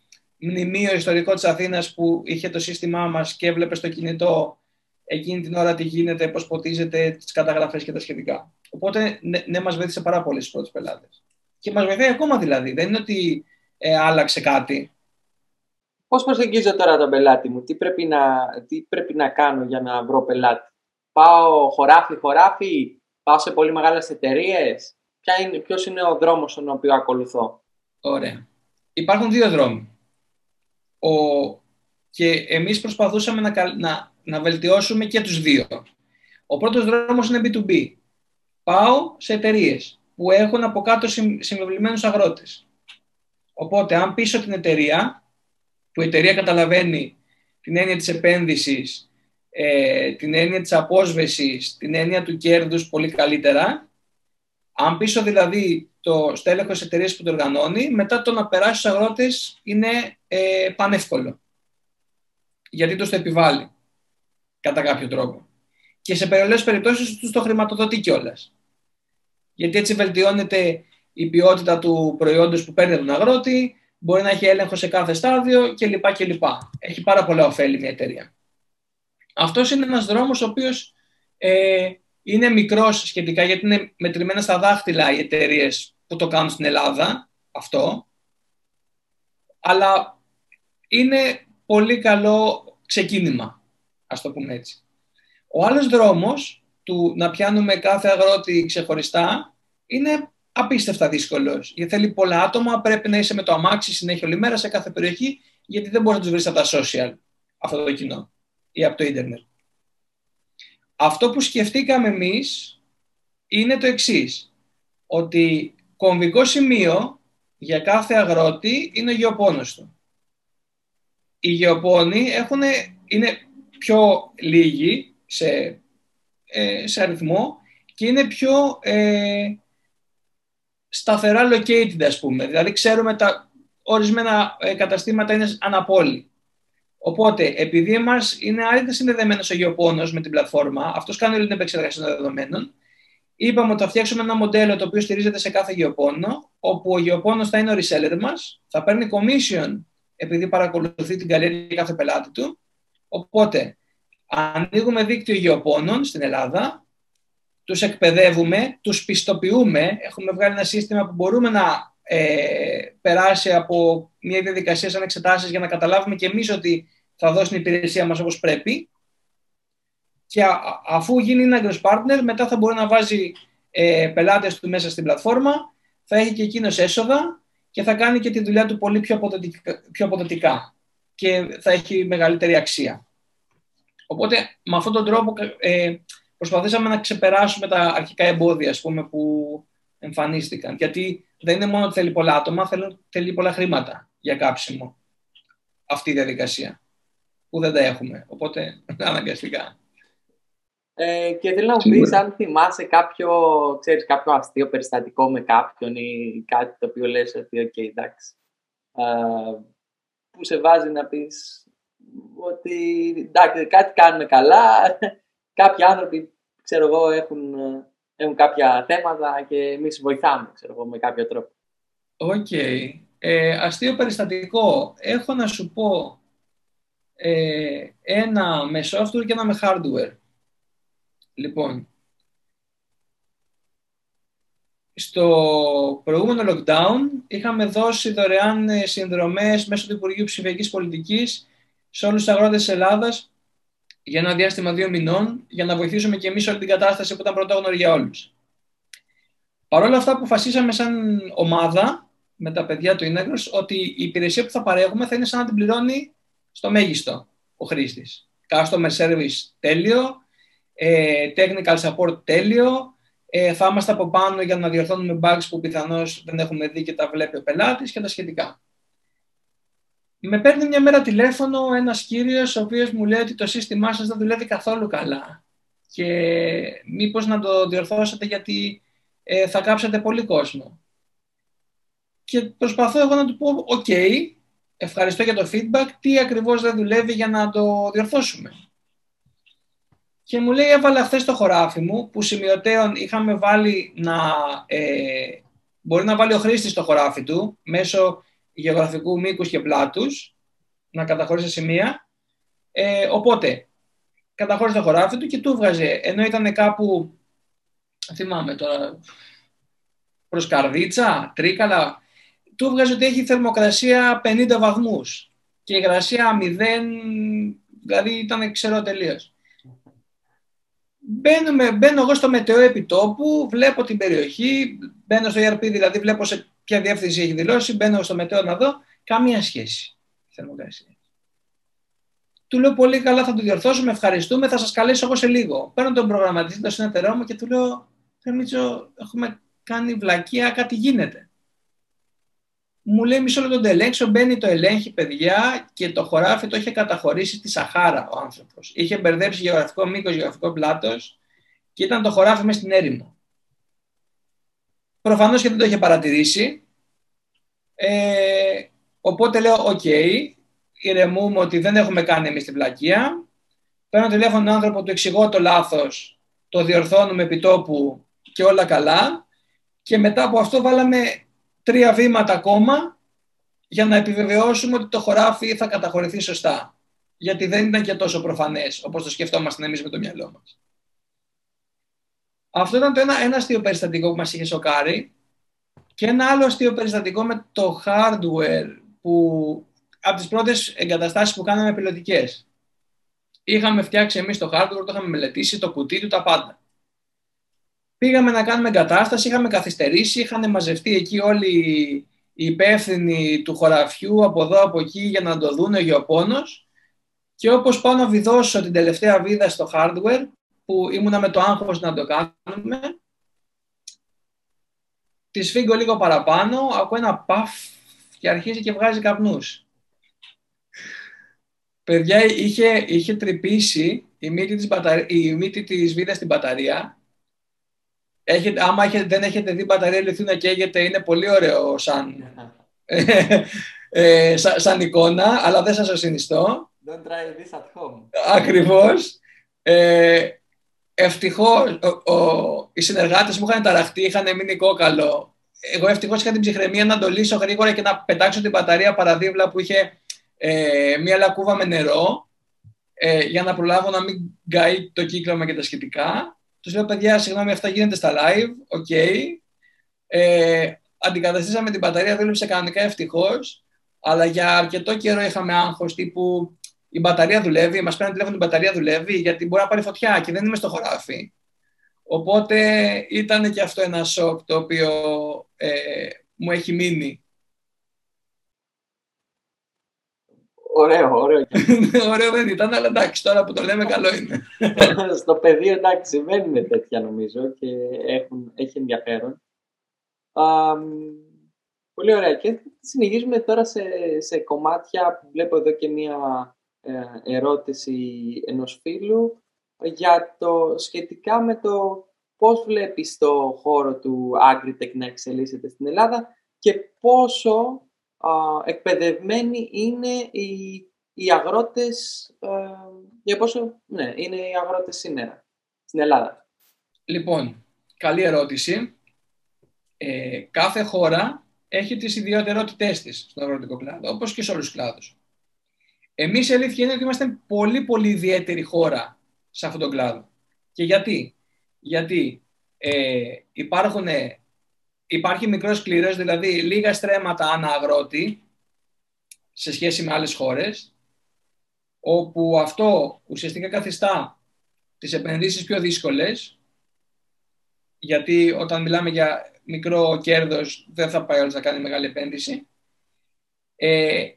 μνημείο ιστορικό της Αθήνας που είχε το σύστημά μας και έβλεπε στο κινητό εκείνη την ώρα τι γίνεται, πώς ποτίζεται, τις καταγραφές και τα σχετικά. Οπότε ναι, ναι μας βοήθησε πάρα πολύ στους πρώτους πελάτες. Και μας βοηθάει ακόμα δηλαδή. Δεν είναι ότι ε, άλλαξε κάτι. Πώς προσεγγίζω τώρα τον πελάτη μου, τι πρέπει, να, τι πρέπει να κάνω για να βρω πελάτη; Πάω χωράφι, χωράφι, πάω σε πολύ μεγάλες εταιρείες; Ποιος είναι ο δρόμος στον οποίο ακολουθώ; Ωραία. Υπάρχουν δύο δρόμοι. Ο... Και εμείς προσπαθούσαμε να, να, να βελτιώσουμε και τους δύο. Ο πρώτος δρόμος είναι B2B. Πάω σε εταιρείες που έχουν από κάτω συμβεβλημένους αγρότες. Οπότε, αν πίσω την εταιρεία, που η εταιρεία καταλαβαίνει την έννοια της επένδυσης, ε, την έννοια της απόσβεσης, την έννοια του κέρδους πολύ καλύτερα, αν πίσω δηλαδή το στέλεχος εταιρείας που το οργανώνει, μετά το να περάσει στους αγρότες είναι ε, πανεύκολο. Γιατί το το επιβάλλει κατά κάποιο τρόπο. Και σε περιολές περιπτώσεις τους το χρηματοδοτεί κιόλας. Γιατί έτσι βελτιώνεται η ποιότητα του προϊόντος που παίρνει τον αγρότη, μπορεί να έχει έλεγχο σε κάθε στάδιο κλπ. κλπ. Έχει πάρα πολλά ωφέλη μια εταιρεία. Αυτός είναι ένας δρόμος ο οποίος ε, είναι μικρός σχετικά γιατί είναι μετρημένα στα δάχτυλα οι εταιρείες που το κάνουν στην Ελλάδα αυτό αλλά είναι πολύ καλό ξεκίνημα ας το πούμε έτσι. Ο άλλος δρόμος του να πιάνουμε κάθε αγρότη ξεχωριστά είναι απίστευτα δύσκολος. Γιατί θέλει πολλά άτομα, πρέπει να είσαι με το αμάξι συνέχεια όλη μέρα σε κάθε περιοχή, γιατί δεν μπορείς να τους βρεις από τα social αυτό το κοινό ή από το ίντερνετ. Αυτό που σκεφτήκαμε εμείς είναι το εξής, ότι κομβικό σημείο για κάθε αγρότη είναι ο γεωπόνος του. Οι γεωπόνοι έχουν, είναι πιο λίγοι σε, ε, σε αριθμό και είναι πιο ε, σταθερά located, ας πούμε. Δηλαδή, ξέρουμε τα ορισμένα ε, καταστήματα είναι αναπόλυ. Οπότε, επειδή μα είναι άρρητα συνδεδεμένος ο γεωπόνος με την πλατφόρμα, αυτός κάνει όλη την επεξεργασία των δεδομένων, είπαμε ότι θα φτιάξουμε ένα μοντέλο το οποίο στηρίζεται σε κάθε γεωπόνο, όπου ο γεωπόνος θα είναι ο reseller μας, θα παίρνει commission επειδή παρακολουθεί την καλλιέργεια κάθε πελάτη του. Οπότε, ανοίγουμε δίκτυο γεωπόνων στην Ελλάδα, τους εκπαιδεύουμε, τους πιστοποιούμε, έχουμε βγάλει ένα σύστημα που μπορούμε να ε, περάσει από μια διαδικασία σαν εξετάσεις για να καταλάβουμε και εμείς ότι θα δώσει την υπηρεσία μας όπως πρέπει και αφού γίνει ένα partner μετά θα μπορεί να βάζει ε, πελάτες του μέσα στην πλατφόρμα θα έχει και εκείνος έσοδα και θα κάνει και τη δουλειά του πολύ πιο αποδοτικά, πιο αποδοτικά και θα έχει μεγαλύτερη αξία. Οπότε με αυτόν τον τρόπο ε, προσπαθήσαμε να ξεπεράσουμε τα αρχικά εμπόδια ας πούμε, που εμφανίστηκαν. Γιατί δεν είναι μόνο ότι θέλει πολλά άτομα, θέλει, θέλει πολλά χρήματα για κάψιμο αυτή η διαδικασία που δεν τα έχουμε. Οπότε αναγκαστικά. Ε, και θέλω να μου πεις αν θυμάσαι κάποιο, ξέρεις, κάποιο αστείο περιστατικό με κάποιον ή κάτι το οποίο λες ότι OK, okay, εντάξει. Ε, που σε βάζει να πεις ότι εντάξει, κάτι κάνουμε καλά, κάποιοι άνθρωποι, ξέρω εγώ, έχουν, έχουν κάποια θέματα και εμείς βοηθάμε, ξέρω εγώ, με κάποιο τρόπο. OK. Okay. Ε, αστείο περιστατικό. Έχω να σου πω ε, ένα με software και ένα με hardware. Λοιπόν, στο προηγούμενο lockdown είχαμε δώσει δωρεάν ε, συνδρομές μέσω του Υπουργείου Ψηφιακής Πολιτικής σε όλους τους αγρότες της Ελλάδας για ένα διάστημα δύο μηνών για να βοηθήσουμε και εμείς όλη την κατάσταση που ήταν πρωτόγνωρη για όλους. Παρ' όλα αυτά αποφασίσαμε σαν ομάδα με τα παιδιά του Ίναγκρος ότι η υπηρεσία που θα παρέχουμε θα είναι σαν να την πληρώνει στο μέγιστο ο χρήστης. Customer service τέλειο, ε, technical support τέλειο, ε, θα είμαστε από πάνω για να διορθώνουμε bugs που πιθανώς δεν έχουμε δει και τα βλέπει ο πελάτης και τα σχετικά. Με παίρνει μια μέρα τηλέφωνο ένας κύριος ο οποίος μου λέει ότι το σύστημά σας δεν δουλεύει καθόλου καλά και μήπως να το διορθώσετε γιατί ε, θα κάψετε πολύ κόσμο. Και προσπαθώ εγώ να του πω, οκ, ευχαριστώ για το feedback, τι ακριβώς δεν δουλεύει για να το διορθώσουμε και μου λέει έβαλα χθες στο χωράφι μου που σημειωτέον είχαμε βάλει να ε, μπορεί να βάλει ο χρήστης στο χωράφι του μέσω γεωγραφικού μήκους και πλάτους να καταχωρήσει σημεία. Ε, οπότε καταχώρησε το χωράφι του και του βγάζε ενώ ήταν κάπου θυμάμαι τώρα προς Καρδίτσα, Τρίκαλα του βγάζε ότι έχει θερμοκρασία 50 βαθμούς και η υγρασία 0 δηλαδή ήταν ξέρω τελείως Μπαίνουμε, μπαίνω εγώ στο μετεό επιτόπου, βλέπω την περιοχή, μπαίνω στο ERP δηλαδή, βλέπω σε ποια διεύθυνση έχει δηλώσει, μπαίνω στο μετεό να δω, καμία σχέση θερμοκρασία. Του λέω πολύ καλά, θα το διορθώσουμε, ευχαριστούμε, θα σας καλέσω εγώ σε λίγο. Παίρνω τον προγραμματιστή, τον συνεταιρό μου και του λέω, Θεμίτσο, έχουμε κάνει βλακεία, κάτι γίνεται μου λέει μισό λεπτό το ελέγξω, μπαίνει το ελέγχει παιδιά και το χωράφι το είχε καταχωρήσει στη Σαχάρα ο άνθρωπος. Είχε μπερδέψει γεωγραφικό μήκος, γεωγραφικό πλάτος και ήταν το χωράφι μέσα στην έρημο. Προφανώς και δεν το είχε παρατηρήσει. Ε, οπότε λέω: OK, okay, ηρεμούμε ότι δεν έχουμε κάνει εμείς την βλακεία. Παίρνω τηλέφωνο τον άνθρωπο, του εξηγώ το λάθος, το διορθώνουμε επί τόπου και όλα καλά. Και μετά από αυτό βάλαμε τρία βήματα ακόμα για να επιβεβαιώσουμε ότι το χωράφι θα καταχωρηθεί σωστά. Γιατί δεν ήταν και τόσο προφανές όπως το σκεφτόμαστε εμείς με το μυαλό μας. Αυτό ήταν το ένα, ένα αστείο περιστατικό που μας είχε σοκάρει και ένα άλλο αστείο περιστατικό με το hardware που από τις πρώτες εγκαταστάσεις που κάναμε πιλωτικές. Είχαμε φτιάξει εμείς το hardware, το είχαμε μελετήσει, το κουτί του, τα πάντα. Πήγαμε να κάνουμε εγκατάσταση, είχαμε καθυστερήσει, είχαν μαζευτεί εκεί όλοι οι υπεύθυνοι του χωραφιού από εδώ από εκεί για να το δουν ο γεωπόνος και όπως πάω να βιδώσω την τελευταία βίδα στο hardware που ήμουνα με το άγχος να το κάνουμε τη σφίγγω λίγο παραπάνω, ακούω ένα παφ και αρχίζει και βγάζει καπνούς. Παιδιά, είχε, είχε τρυπήσει η μύτη της, μπαταρ... η μύτη της βίδας στην μπαταρία Έχετε, άμα έχετε, δεν έχετε δει μπαταρία λιθού να καίγεται, είναι πολύ ωραίο σαν, ε, σαν, εικόνα, αλλά δεν σας το συνιστώ. Don't try this at home. Ακριβώς. Ε, ευτυχώς οι συνεργάτες μου είχαν ταραχτεί, είχαν μείνει κόκαλο. Εγώ ευτυχώς είχα την ψυχραιμία να το λύσω γρήγορα και να πετάξω την μπαταρία παραδίπλα που είχε ε, μία λακκούβα με νερό ε, για να προλάβω να μην κάει το κύκλωμα και τα σχετικά. Τους λέω, παιδιά, συγγνώμη, αυτά γίνεται στα live. OK. Okay. Ε, αντικαταστήσαμε την μπαταρία, δούλεψε κανονικά ευτυχώς. Αλλά για αρκετό καιρό είχαμε άγχος τύπου η μπαταρία δουλεύει, μας παίρνει τηλέφωνο η μπαταρία δουλεύει, γιατί μπορεί να πάρει φωτιά και δεν είμαι στο χωράφι. Οπότε ήταν και αυτό ένα σοκ το οποίο ε, μου έχει μείνει. Ωραίο, ωραίο. ωραίο δεν ήταν, αλλά εντάξει, τώρα που το λέμε καλό είναι. Στο πεδίο εντάξει, συμβαίνουν τέτοια νομίζω και έχουν, έχει ενδιαφέρον. πολύ ωραία. Και συνεχίζουμε τώρα σε, σε κομμάτια που βλέπω εδώ και μία ε, ερώτηση ενός φίλου για το σχετικά με το πώς βλέπεις το χώρο του agritech να εξελίσσεται στην Ελλάδα και πόσο α, εκπαιδευμένοι είναι οι, οι αγρότες, ε, για πόσο ναι, είναι οι αγρότες σήμερα στην Ελλάδα. Λοιπόν, καλή ερώτηση. Ε, κάθε χώρα έχει τις ιδιαιτερότητές της στον αγροτικό κλάδο, όπως και σε όλους τους κλάδους. Εμείς η αλήθεια είναι ότι είμαστε πολύ πολύ ιδιαίτερη χώρα σε αυτόν τον κλάδο. Και γιατί; Γιατί ε, υπάρχουν, υπάρχει μικρός κλήρος, δηλαδή λίγα στρέμματα ανά αγρότη σε σχέση με άλλες χώρες, όπου αυτό ουσιαστικά καθιστά τις επενδύσεις πιο δύσκολες, γιατί όταν μιλάμε για μικρό κέρδος δεν θα πάει όλος να κάνει μεγάλη επένδυση. Ε,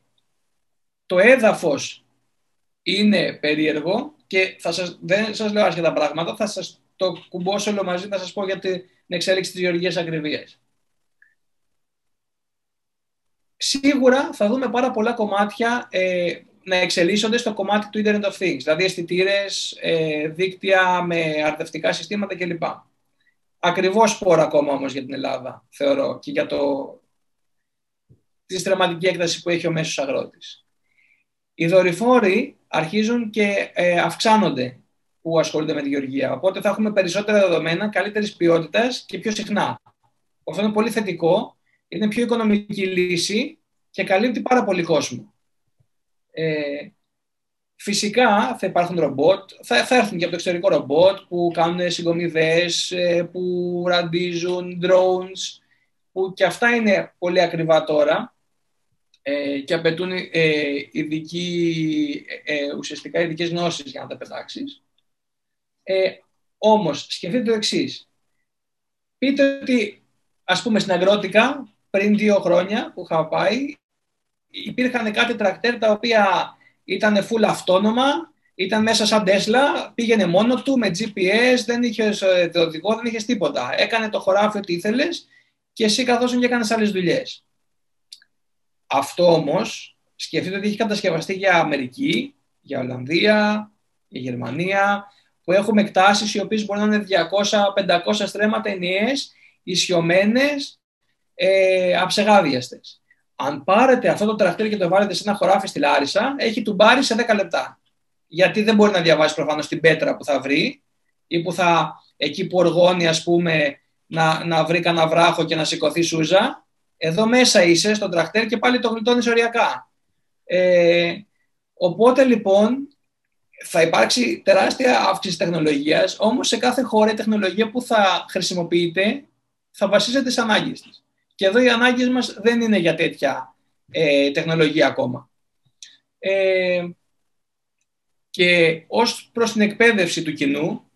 το έδαφος είναι περίεργο και θα σας, δεν σας λέω άσχετα πράγματα, θα σας το κουμπώσω όλο μαζί να σας πω για την εξέλιξη της γεωργίας ακριβίας. Σίγουρα θα δούμε πάρα πολλά κομμάτια ε, να εξελίσσονται στο κομμάτι του Internet of Things, δηλαδή αισθητήρες, ε, δίκτυα με αρδευτικά συστήματα κλπ. Ακριβώς σπόρα ακόμα όμως για την Ελλάδα, θεωρώ, και για το, τη στραματική έκταση που έχει ο μέσος αγρότης οι δορυφόροι αρχίζουν και ε, αυξάνονται που ασχολούνται με τη γεωργία. Οπότε θα έχουμε περισσότερα δεδομένα, καλύτερης ποιότητας και πιο συχνά. Αυτό είναι πολύ θετικό, είναι πιο οικονομική λύση και καλύπτει πάρα πολύ κόσμο. Ε, φυσικά θα υπάρχουν ρομπότ, θα, θα έρθουν και από το εξωτερικό ρομπότ που κάνουν συγκομιδές, ε, που ραντίζουν drones, που και αυτά είναι πολύ ακριβά τώρα ε, και απαιτούν ε, ειδική, ε, ουσιαστικά ειδικές γνώσεις για να τα πετάξεις. Ε, όμως, σκεφτείτε το εξής. Πείτε ότι, ας πούμε, στην Αγρότικα, πριν δύο χρόνια που είχα πάει, υπήρχαν κάτι τρακτέρ τα οποία ήταν full αυτόνομα, ήταν μέσα σαν Τέσλα, πήγαινε μόνο του με GPS, δεν είχες το οδηγό, δεν είχες τίποτα. Έκανε το χωράφι ό,τι ήθελες και εσύ καθόσουν και έκανες άλλες δουλειές. Αυτό όμως σκεφτείτε ότι έχει κατασκευαστεί για Αμερική, για Ολλανδία, για Γερμανία, που έχουμε εκτάσεις οι οποίες μπορεί να είναι 200-500 στρέμματα ενιαίες, ισιωμένες, ε, αψεγάδιαστες. Αν πάρετε αυτό το τρακτέρ και το βάλετε σε ένα χωράφι στη Λάρισα, έχει του μπάρει σε 10 λεπτά. Γιατί δεν μπορεί να διαβάσει προφανώς την πέτρα που θα βρει ή που θα εκεί που οργώνει, ας πούμε, να, να βρει κανένα βράχο και να σηκωθεί σούζα. Εδώ μέσα είσαι στον τρακτέρ και πάλι το γλιτώνεις οριακά. Ε, οπότε λοιπόν θα υπάρξει τεράστια αύξηση τεχνολογίας, όμως σε κάθε χώρα η τεχνολογία που θα χρησιμοποιείται θα βασίζεται στις ανάγκες της. Και εδώ οι ανάγκες μας δεν είναι για τέτοια ε, τεχνολογία ακόμα. Ε, και ως προς την εκπαίδευση του κοινού,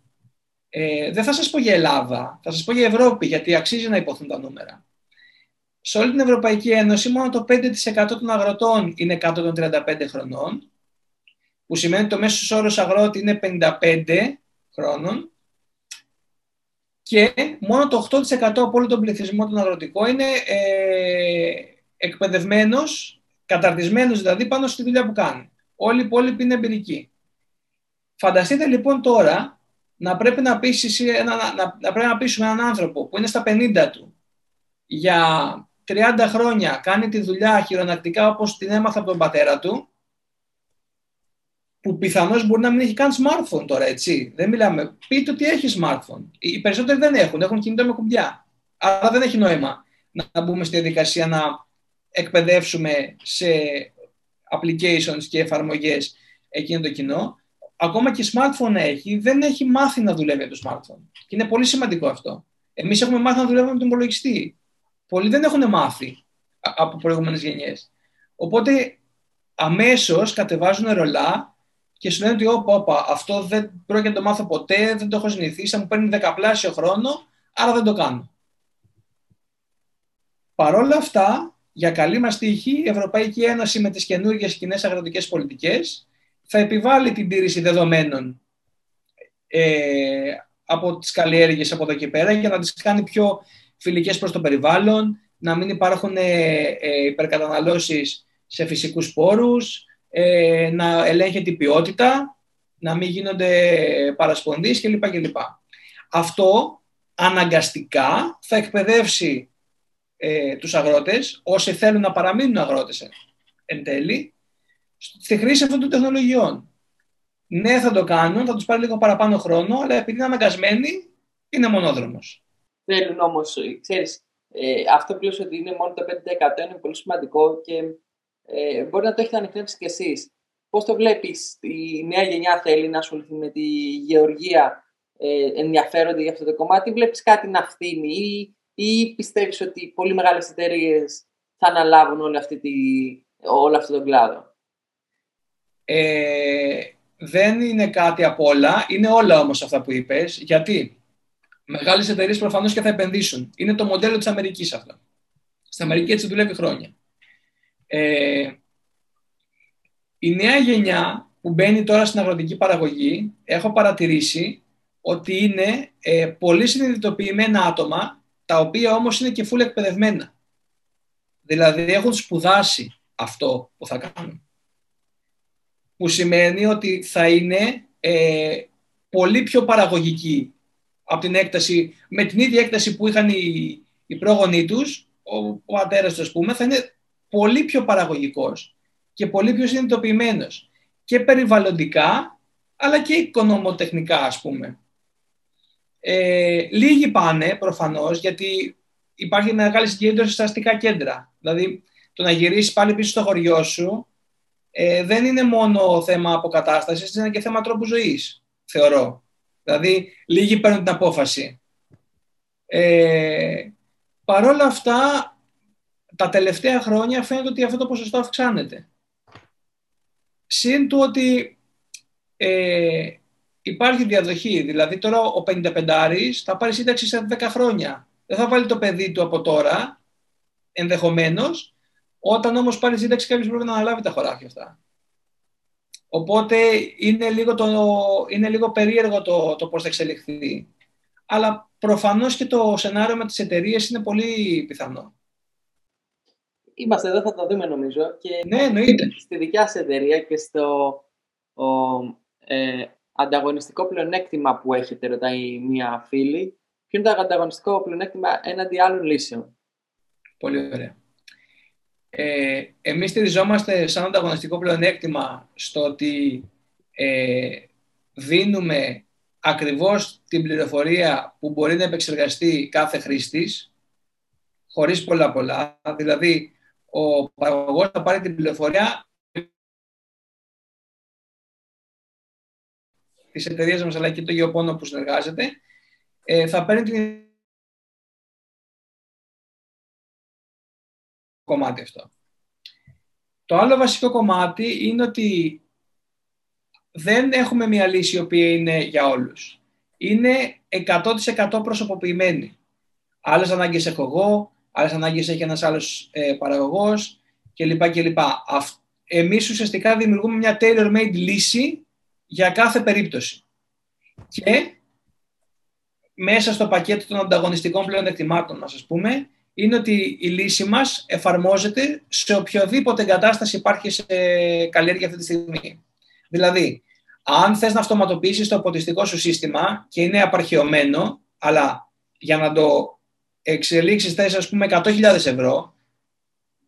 ε, δεν θα σας πω για Ελλάδα, θα σας πω για Ευρώπη, γιατί αξίζει να υποθούν τα νούμερα σε όλη την Ευρωπαϊκή Ένωση μόνο το 5% των αγροτών είναι κάτω των 35 χρονών, που σημαίνει ότι το μέσος όρος αγρότη είναι 55 χρόνων και μόνο το 8% από όλο τον πληθυσμό των αγροτικών είναι ε, εκπαιδευμένος, καταρτισμένος δηλαδή πάνω στη δουλειά που κάνει. Όλοι οι υπόλοιποι είναι εμπειρικοί. Φανταστείτε λοιπόν τώρα να πρέπει να, πείσεις, να, να, να πρέπει να πείσουμε έναν άνθρωπο που είναι στα 50 του για 30 χρόνια κάνει τη δουλειά χειρονακτικά όπως την έμαθα από τον πατέρα του, που πιθανώς μπορεί να μην έχει καν smartphone τώρα, έτσι. Δεν μιλάμε. Πείτε ότι έχει smartphone. Οι περισσότεροι δεν έχουν, έχουν κινητό με κουμπιά. Άρα δεν έχει νόημα να μπούμε στη διαδικασία να εκπαιδεύσουμε σε applications και εφαρμογές εκείνο το κοινό. Ακόμα και smartphone έχει, δεν έχει μάθει να δουλεύει το smartphone. Και είναι πολύ σημαντικό αυτό. Εμείς έχουμε μάθει να δουλεύουμε με τον υπολογιστή. Πολλοί δεν έχουν μάθει από προηγούμενες γενιές. Οπότε αμέσως κατεβάζουν ρολά και σου λένε ότι όπα, όπα, αυτό δεν πρόκειται να το μάθω ποτέ, δεν το έχω συνηθίσει, μου παίρνει δεκαπλάσιο χρόνο, άρα δεν το κάνω. Παρ' όλα αυτά, για καλή μας τύχη, η Ευρωπαϊκή Ένωση με τις καινούργιες κοινές αγροτικές πολιτικές θα επιβάλλει την τήρηση δεδομένων ε, από τις καλλιέργειες από εδώ και πέρα για να τις κάνει πιο φιλικές προς το περιβάλλον, να μην υπάρχουν ε, ε, υπερκαταναλώσεις σε φυσικούς πόρους, ε, να ελέγχεται η ποιότητα, να μην γίνονται παρασπονδείς κλπ. κλπ. Αυτό αναγκαστικά θα εκπαιδεύσει ε, τους αγρότες, όσοι θέλουν να παραμείνουν αγρότες εν τέλει, στη χρήση αυτών των τεχνολογιών. Ναι, θα το κάνουν, θα τους πάρει λίγο παραπάνω χρόνο, αλλά επειδή είναι αναγκασμένοι, είναι μονόδρομος. Θέλουν όμως, ξέρεις, ε, αυτό που ότι είναι μόνο το 5% είναι πολύ σημαντικό και ε, μπορεί να το έχετε ανοιχνεύσει κι εσείς. Πώς το βλέπεις, η νέα γενιά θέλει να ασχοληθεί με τη γεωργία, ε, ενδιαφέρονται για αυτό το κομμάτι, βλέπεις κάτι να φθήνει ή ή πιστεύεις ότι πολύ μεγάλες εταιρείες θα αναλάβουν όλη αυτή τη, όλο αυτό τον κλάδο; Ε, δεν είναι κάτι απ' όλα, είναι όλα όμως αυτά που είπες, γιατί; Μεγάλες εταιρείες προφανώς και θα επενδύσουν. Είναι το μοντέλο της Αμερικής αυτό. Στην Αμερική έτσι δουλεύει χρόνια. Ε, η νέα γενιά που μπαίνει τώρα στην αγροτική παραγωγή, έχω παρατηρήσει ότι είναι ε, πολύ συνειδητοποιημένα άτομα τα οποία όμως είναι και φούλ εκπαιδευμένα. Δηλαδή έχουν σπουδάσει αυτό που θα κάνουν. Που σημαίνει ότι θα είναι ε, πολύ πιο παραγωγικοί από την έκταση, με την ίδια έκταση που είχαν οι, οι πρόγονοί τους, ο, ο πατέρας τους, πούμε, θα είναι πολύ πιο παραγωγικός και πολύ πιο συνειδητοποιημένος και περιβαλλοντικά, αλλά και οικονομοτεχνικά, ας πούμε. Ε, λίγοι πάνε προφανώς γιατί υπάρχει μεγάλη συγκέντρωση στα αστικά κέντρα. Δηλαδή, το να γυρίσεις πάλι πίσω στο χωριό σου ε, δεν είναι μόνο θέμα αποκατάστασης, είναι και θέμα τρόπου ζωής, θεωρώ. Δηλαδή, λίγοι παίρνουν την απόφαση. Ε, Παρ' όλα αυτά, τα τελευταία χρόνια φαίνεται ότι αυτό το ποσοστό αυξάνεται. Συν του ότι ε, υπάρχει διαδοχή. Δηλαδή τώρα ο 55 θα πάρει σύνταξη σε 10 χρόνια. Δεν θα βάλει το παιδί του από τώρα, ενδεχομένως, όταν όμως πάρει σύνταξη κάποιος πρέπει να αναλάβει τα χωράφια αυτά. Οπότε είναι λίγο, το, είναι λίγο περίεργο το, το πώς θα εξελιχθεί. Αλλά προφανώς και το σενάριο με τις εταιρείες είναι πολύ πιθανό. Είμαστε εδώ, θα το δούμε νομίζω. Και ναι, εννοείται. Στη δικιά σας εταιρεία και στο ο, ε, ανταγωνιστικό πλεονέκτημα που έχετε, ρωτάει μία φίλη. Ποιο είναι το ανταγωνιστικό πλεονέκτημα έναντι άλλων λύσεων; Πολύ ωραία. Ε, εμείς στηριζόμαστε σαν ανταγωνιστικό πλεονέκτημα στο ότι ε, δίνουμε ακριβώς την πληροφορία που μπορεί να επεξεργαστεί κάθε χρήστης, χωρίς πολλά πολλά. Δηλαδή, ο παραγωγός θα πάρει την πληροφορία της εταιρείας μας αλλά και το γεωπόνο που συνεργάζεται, ε, θα παίρνει την κομμάτι αυτό. Το άλλο βασικό κομμάτι είναι ότι δεν έχουμε μια λύση η οποία είναι για όλους. Είναι 100% προσωποποιημένη. Άλλες ανάγκες έχω εγώ, άλλες ανάγκες έχει ένας άλλος ε, παραγωγός κλπ. κλπ. Εμείς ουσιαστικά δημιουργούμε μια tailor-made λύση για κάθε περίπτωση. Και μέσα στο πακέτο των ανταγωνιστικών πλέον εκτιμάτων μας, ας πούμε, είναι ότι η λύση μας εφαρμόζεται σε οποιοδήποτε εγκατάσταση υπάρχει σε καλλιέργεια αυτή τη στιγμή. Δηλαδή, αν θες να αυτοματοποιήσεις το αποτιστικό σου σύστημα και είναι απαρχαιωμένο, αλλά για να το εξελίξεις θες ας πούμε 100.000 ευρώ,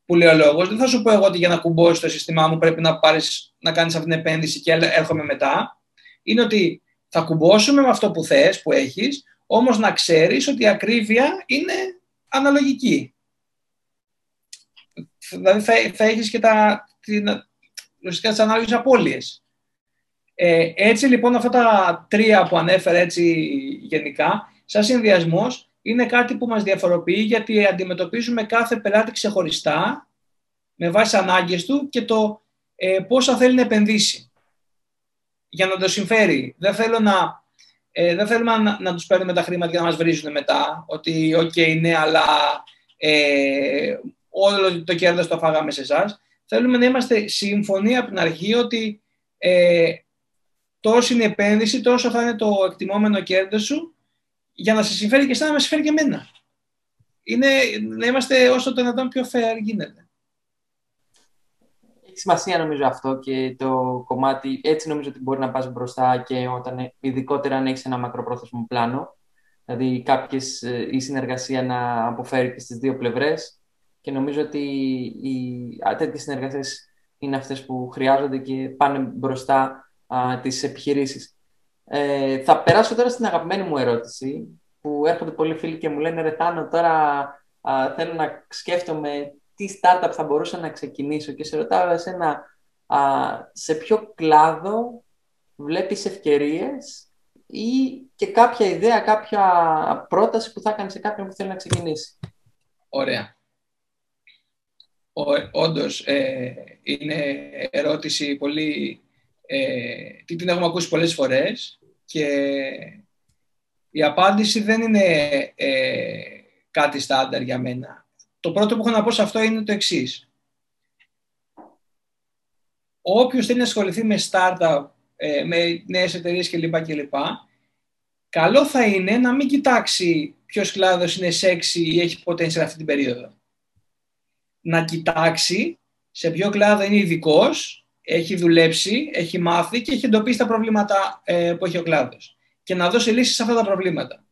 που λέει ο λόγος. Δεν θα σου πω εγώ ότι για να κουμπώσεις το σύστημά μου πρέπει να, πάρεις, να κάνεις αυτή την επένδυση και έρχομαι μετά. Είναι ότι θα κουμπώσουμε με αυτό που θες, που έχεις, όμως να ξέρεις ότι η ακρίβεια είναι αναλογική. Δηλαδή θα, θα έχεις και τα, την, ουσιαστικά τις ανάλογες απώλειες. Ε, έτσι λοιπόν αυτά τα τρία που ανέφερε έτσι γενικά, σαν συνδυασμός είναι κάτι που μας διαφοροποιεί γιατί αντιμετωπίζουμε κάθε πελάτη ξεχωριστά με βάση ανάγκες του και το ε, πόσα θέλει να επενδύσει για να το συμφέρει. Δεν, θέλω να, ε, δεν θέλουμε να, να τους παίρνουμε τα χρήματα για να μας βρίζουν μετά, ότι OK, okay, ναι, αλλά ε, όλο το κέρδος το φάγαμε σε εσάς. Θέλουμε να είμαστε σύμφωνοι από την αρχή ότι ε, τόσο είναι η επένδυση, τόσο θα είναι το εκτιμόμενο κέρδος σου για να σε συμφέρει και εσένα, να με συμφέρει και εμένα. Είναι να είμαστε όσο το δυνατόν πιο fair γίνεται. Έχει σημασία νομίζω αυτό και το κομμάτι, έτσι νομίζω ότι μπορεί να πας μπροστά και όταν, ειδικότερα αν έχεις ένα μακροπρόθεσμο πλάνο, δηλαδή κάποιες, ε, η συνεργασία να αποφέρει και στις δύο πλευρές και νομίζω ότι οι, τέτοιες συνεργασίες είναι αυτές που χρειάζονται και πάνε μπροστά α, τις επιχειρήσεις. Ε, θα περάσω τώρα στην αγαπημένη μου ερώτηση, που έρχονται πολλοί φίλοι και μου λένε «Ρε Θάνο, τώρα α, θέλω να σκέφτομαι τι startup θα μπορούσα να ξεκινήσω» και σε ρωτάω εσένα α, σε ποιο κλάδο βλέπεις ευκαιρίες ή και κάποια ιδέα, κάποια πρόταση που θα κάνει σε κάποιον που θέλει να ξεκινήσει. Ωραία. Όντως, ε, είναι ερώτηση πολύ ε, την έχουμε ακούσει πολλές φορές και η απάντηση δεν είναι ε, κάτι στάνταρ για μένα. Το πρώτο που έχω να πω σε αυτό είναι το εξής. Όποιος θέλει να ασχοληθεί με startup, ε, με νέες εταιρείες κλπ. κλπ. Καλό θα είναι να μην κοιτάξει ποιος κλάδος είναι sexy ή έχει potential αυτή την περίοδο. Να κοιτάξει σε ποιο κλάδο είναι ειδικός έχει δουλέψει, έχει μάθει και έχει εντοπίσει τα προβλήματα ε, που έχει ο κλάδος και να δώσει λύσεις σε αυτά τα προβλήματα.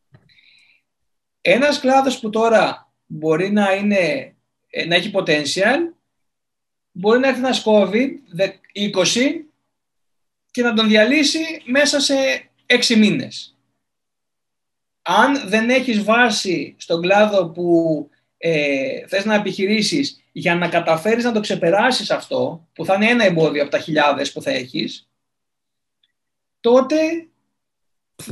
Ένας κλάδος που τώρα μπορεί να, είναι, ε, να έχει potential, μπορεί να έρθει ένας COVID-20 και να τον διαλύσει μέσα σε έξι μήνες. Αν δεν έχεις βάση στον κλάδο που ε, θες να επιχειρήσεις για να καταφέρεις να το ξεπεράσεις αυτό, που θα είναι ένα εμπόδιο από τα χιλιάδες που θα έχεις, τότε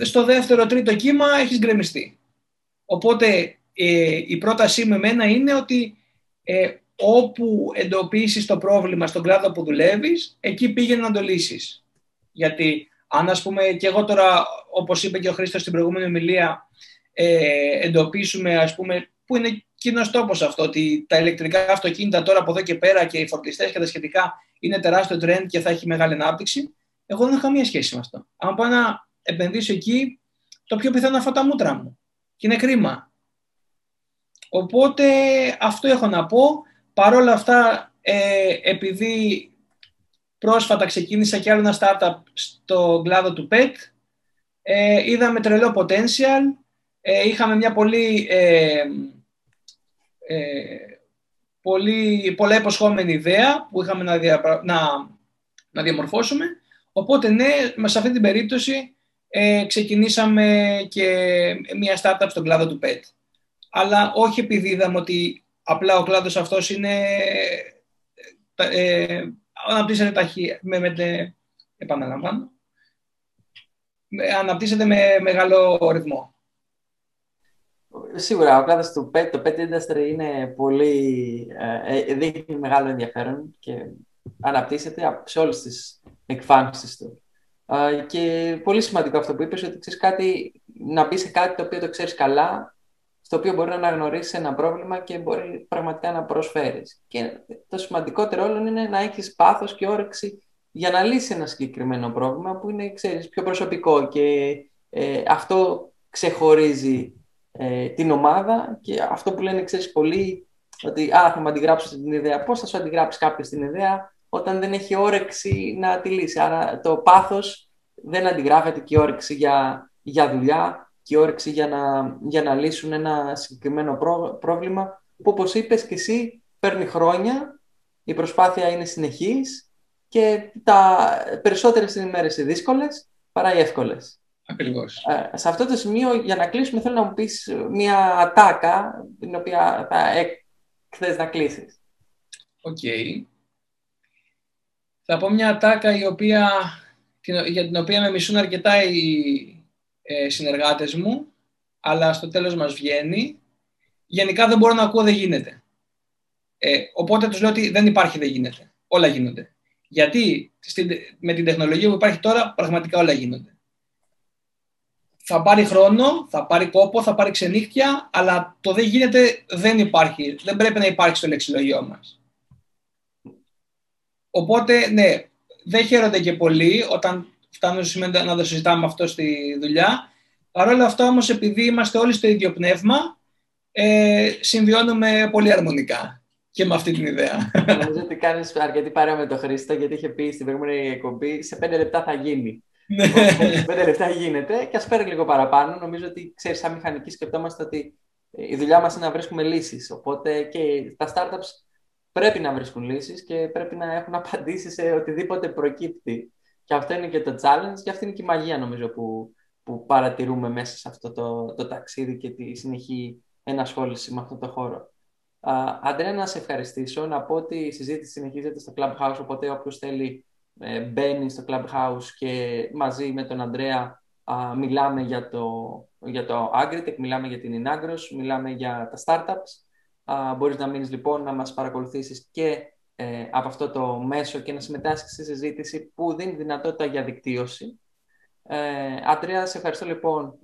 στο δεύτερο, τρίτο κύμα έχεις γκρεμιστεί. Οπότε ε, η πρότασή μου εμένα είναι ότι ε, όπου εντοπίσεις το πρόβλημα στον κλάδο που δουλεύεις, εκεί πήγαινε να το λύσεις. Γιατί αν ας πούμε και εγώ τώρα, όπως είπε και ο Χρήστος στην προηγούμενη ομιλία, ε, εντοπίσουμε ας πούμε που είναι κοινός τόπος αυτό, ότι τα ηλεκτρικά αυτοκίνητα τώρα από εδώ και πέρα και οι φορτιστές και τα σχετικά είναι τεράστιο trend και θα έχει μεγάλη ανάπτυξη. Εγώ δεν έχω καμία σχέση με αυτό. Αν πάω να επενδύσω εκεί, το πιο πιθανό είναι τα μούτρα μου. Και είναι κρίμα. Οπότε αυτό έχω να πω. Παρ' όλα αυτά, ε, επειδή πρόσφατα ξεκίνησα και άλλο ένα startup στο κλάδο του PET, ε, είδαμε τρελό potential, ε, είχαμε μια πολύ ε, ε, πολύ, πολλά υποσχόμενη ιδέα που είχαμε να, να, να διαμορφώσουμε. Οπότε ναι, σε αυτή την περίπτωση ε, ξεκινήσαμε και μια startup στον κλάδο του PET. Αλλά όχι επειδή είδαμε ότι απλά ο κλάδος αυτός είναι ε, αναπτύσσεται ταχύ, με, με, επαναλαμβάνω, αναπτύσσεται με μεγάλο ρυθμό. Σίγουρα, ο κλάδος του pet, το pet industry είναι πολύ, ε, ε, δείχνει μεγάλο ενδιαφέρον και αναπτύσσεται σε όλες τις εκφάνσεις του. Ε, και πολύ σημαντικό αυτό που είπες, ότι ξέρεις κάτι, να μπει σε κάτι το οποίο το ξέρεις καλά, στο οποίο μπορεί να αναγνωρίσεις ένα πρόβλημα και μπορεί πραγματικά να προσφέρεις. Και το σημαντικότερο όλο είναι να έχεις πάθος και όρεξη για να λύσεις ένα συγκεκριμένο πρόβλημα που είναι, ξέρεις, πιο προσωπικό και ε, αυτό ξεχωρίζει ε, την ομάδα και αυτό που λένε, ξέρεις, πολύ ότι α, θα μου αντιγράψω την ιδέα. Πώς θα σου αντιγράψει κάποιος την ιδέα όταν δεν έχει όρεξη να τη λύσει. Άρα το πάθος δεν αντιγράφεται και όρεξη για, για δουλειά και όρεξη για να, για να λύσουν ένα συγκεκριμένο πρόβλημα που όπως είπες και εσύ παίρνει χρόνια, η προσπάθεια είναι συνεχής και τα περισσότερες ημέρες είναι δύσκολες παρά οι εύκολες. Ακριβώς. Ε, σε αυτό το σημείο, για να κλείσουμε, θέλω να μου πεις μια ατάκα, την οποία θα θες να κλείσεις. Οκ. Θα πω μια ατάκα η οποία, για την οποία με μισούν αρκετά οι ε, συνεργάτες μου, αλλά στο τέλος μας βγαίνει. Γενικά δεν μπορώ να ακούω δεν γίνεται. Ε, οπότε τους λέω ότι δεν υπάρχει δεν γίνεται. Όλα γίνονται. Γιατί με την τεχνολογία που υπάρχει τώρα πραγματικά όλα γίνονται. Θα πάρει χρόνο, θα πάρει κόπο, θα πάρει ξενύχτια, αλλά το δεν γίνεται δεν υπάρχει. Δεν πρέπει να υπάρχει στο λεξιλόγιό μας. Οπότε, ναι, δεν χαίρονται και πολύ όταν φτάνουν στο σημείο να το συζητάμε αυτό στη δουλειά. Παρ' όλα αυτά όμως επειδή είμαστε όλοι στο ίδιο πνεύμα, ε, συμβιώνουμε πολύ αρμονικά και με αυτή την ιδέα. Νομίζω ότι κάνεις αρκετή παρέα με τον Χρήστο, γιατί είχε πει στην προηγούμενη εκπομπή σε πέντε λεπτά θα γίνει. Ναι. σε πέντε λεπτά γίνεται και ας φέρει λίγο παραπάνω. Νομίζω ότι ξέρεις, σαν μηχανικοί σκεφτόμαστε ότι η δουλειά μας είναι να βρίσκουμε λύσεις. Οπότε και τα startups πρέπει να βρίσκουν λύσεις και πρέπει να έχουν απαντήσεις σε οτιδήποτε προκύπτει. Και αυτό είναι και το challenge και αυτή είναι και η μαγεία νομίζω που, που παρατηρούμε μέσα σε αυτό το, το ταξίδι και τη συνεχή ενασχόληση με αυτό το χώρο. Uh, Αντρέα, να σε ευχαριστήσω. Να πω ότι η συζήτηση συνεχίζεται στο Clubhouse, οπότε όποιος θέλει ε, μπαίνει στο Clubhouse και μαζί με τον Αντρέα μιλάμε για το, για το Agritech, μιλάμε για την Inagros, μιλάμε για τα startups. Uh, μπορείς να μείνεις λοιπόν να μας παρακολουθήσεις και ε, από αυτό το μέσο και να συμμετάσχεις στη συζήτηση που δίνει δυνατότητα για δικτύωση. Ε, Αντρέα, σε ευχαριστώ λοιπόν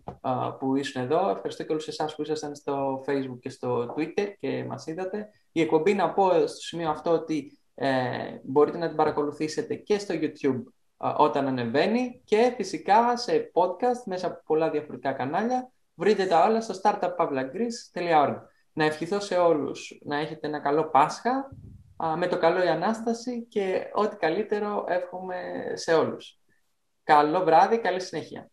που ήσουν εδώ. Ευχαριστώ και όλους εσάς που ήσασταν στο Facebook και στο Twitter και μας είδατε. Η εκπομπή να πω στο σημείο αυτό ότι ε, μπορείτε να την παρακολουθήσετε και στο YouTube όταν ανεβαίνει και φυσικά σε podcast μέσα από πολλά διαφορετικά κανάλια. Βρείτε τα όλα στο startuppavlagreece.org. Να ευχηθώ σε όλους να έχετε ένα καλό Πάσχα, με το καλό η Ανάσταση και ό,τι καλύτερο εύχομαι σε όλους. Καλό βράδυ, καλή συνέχεια.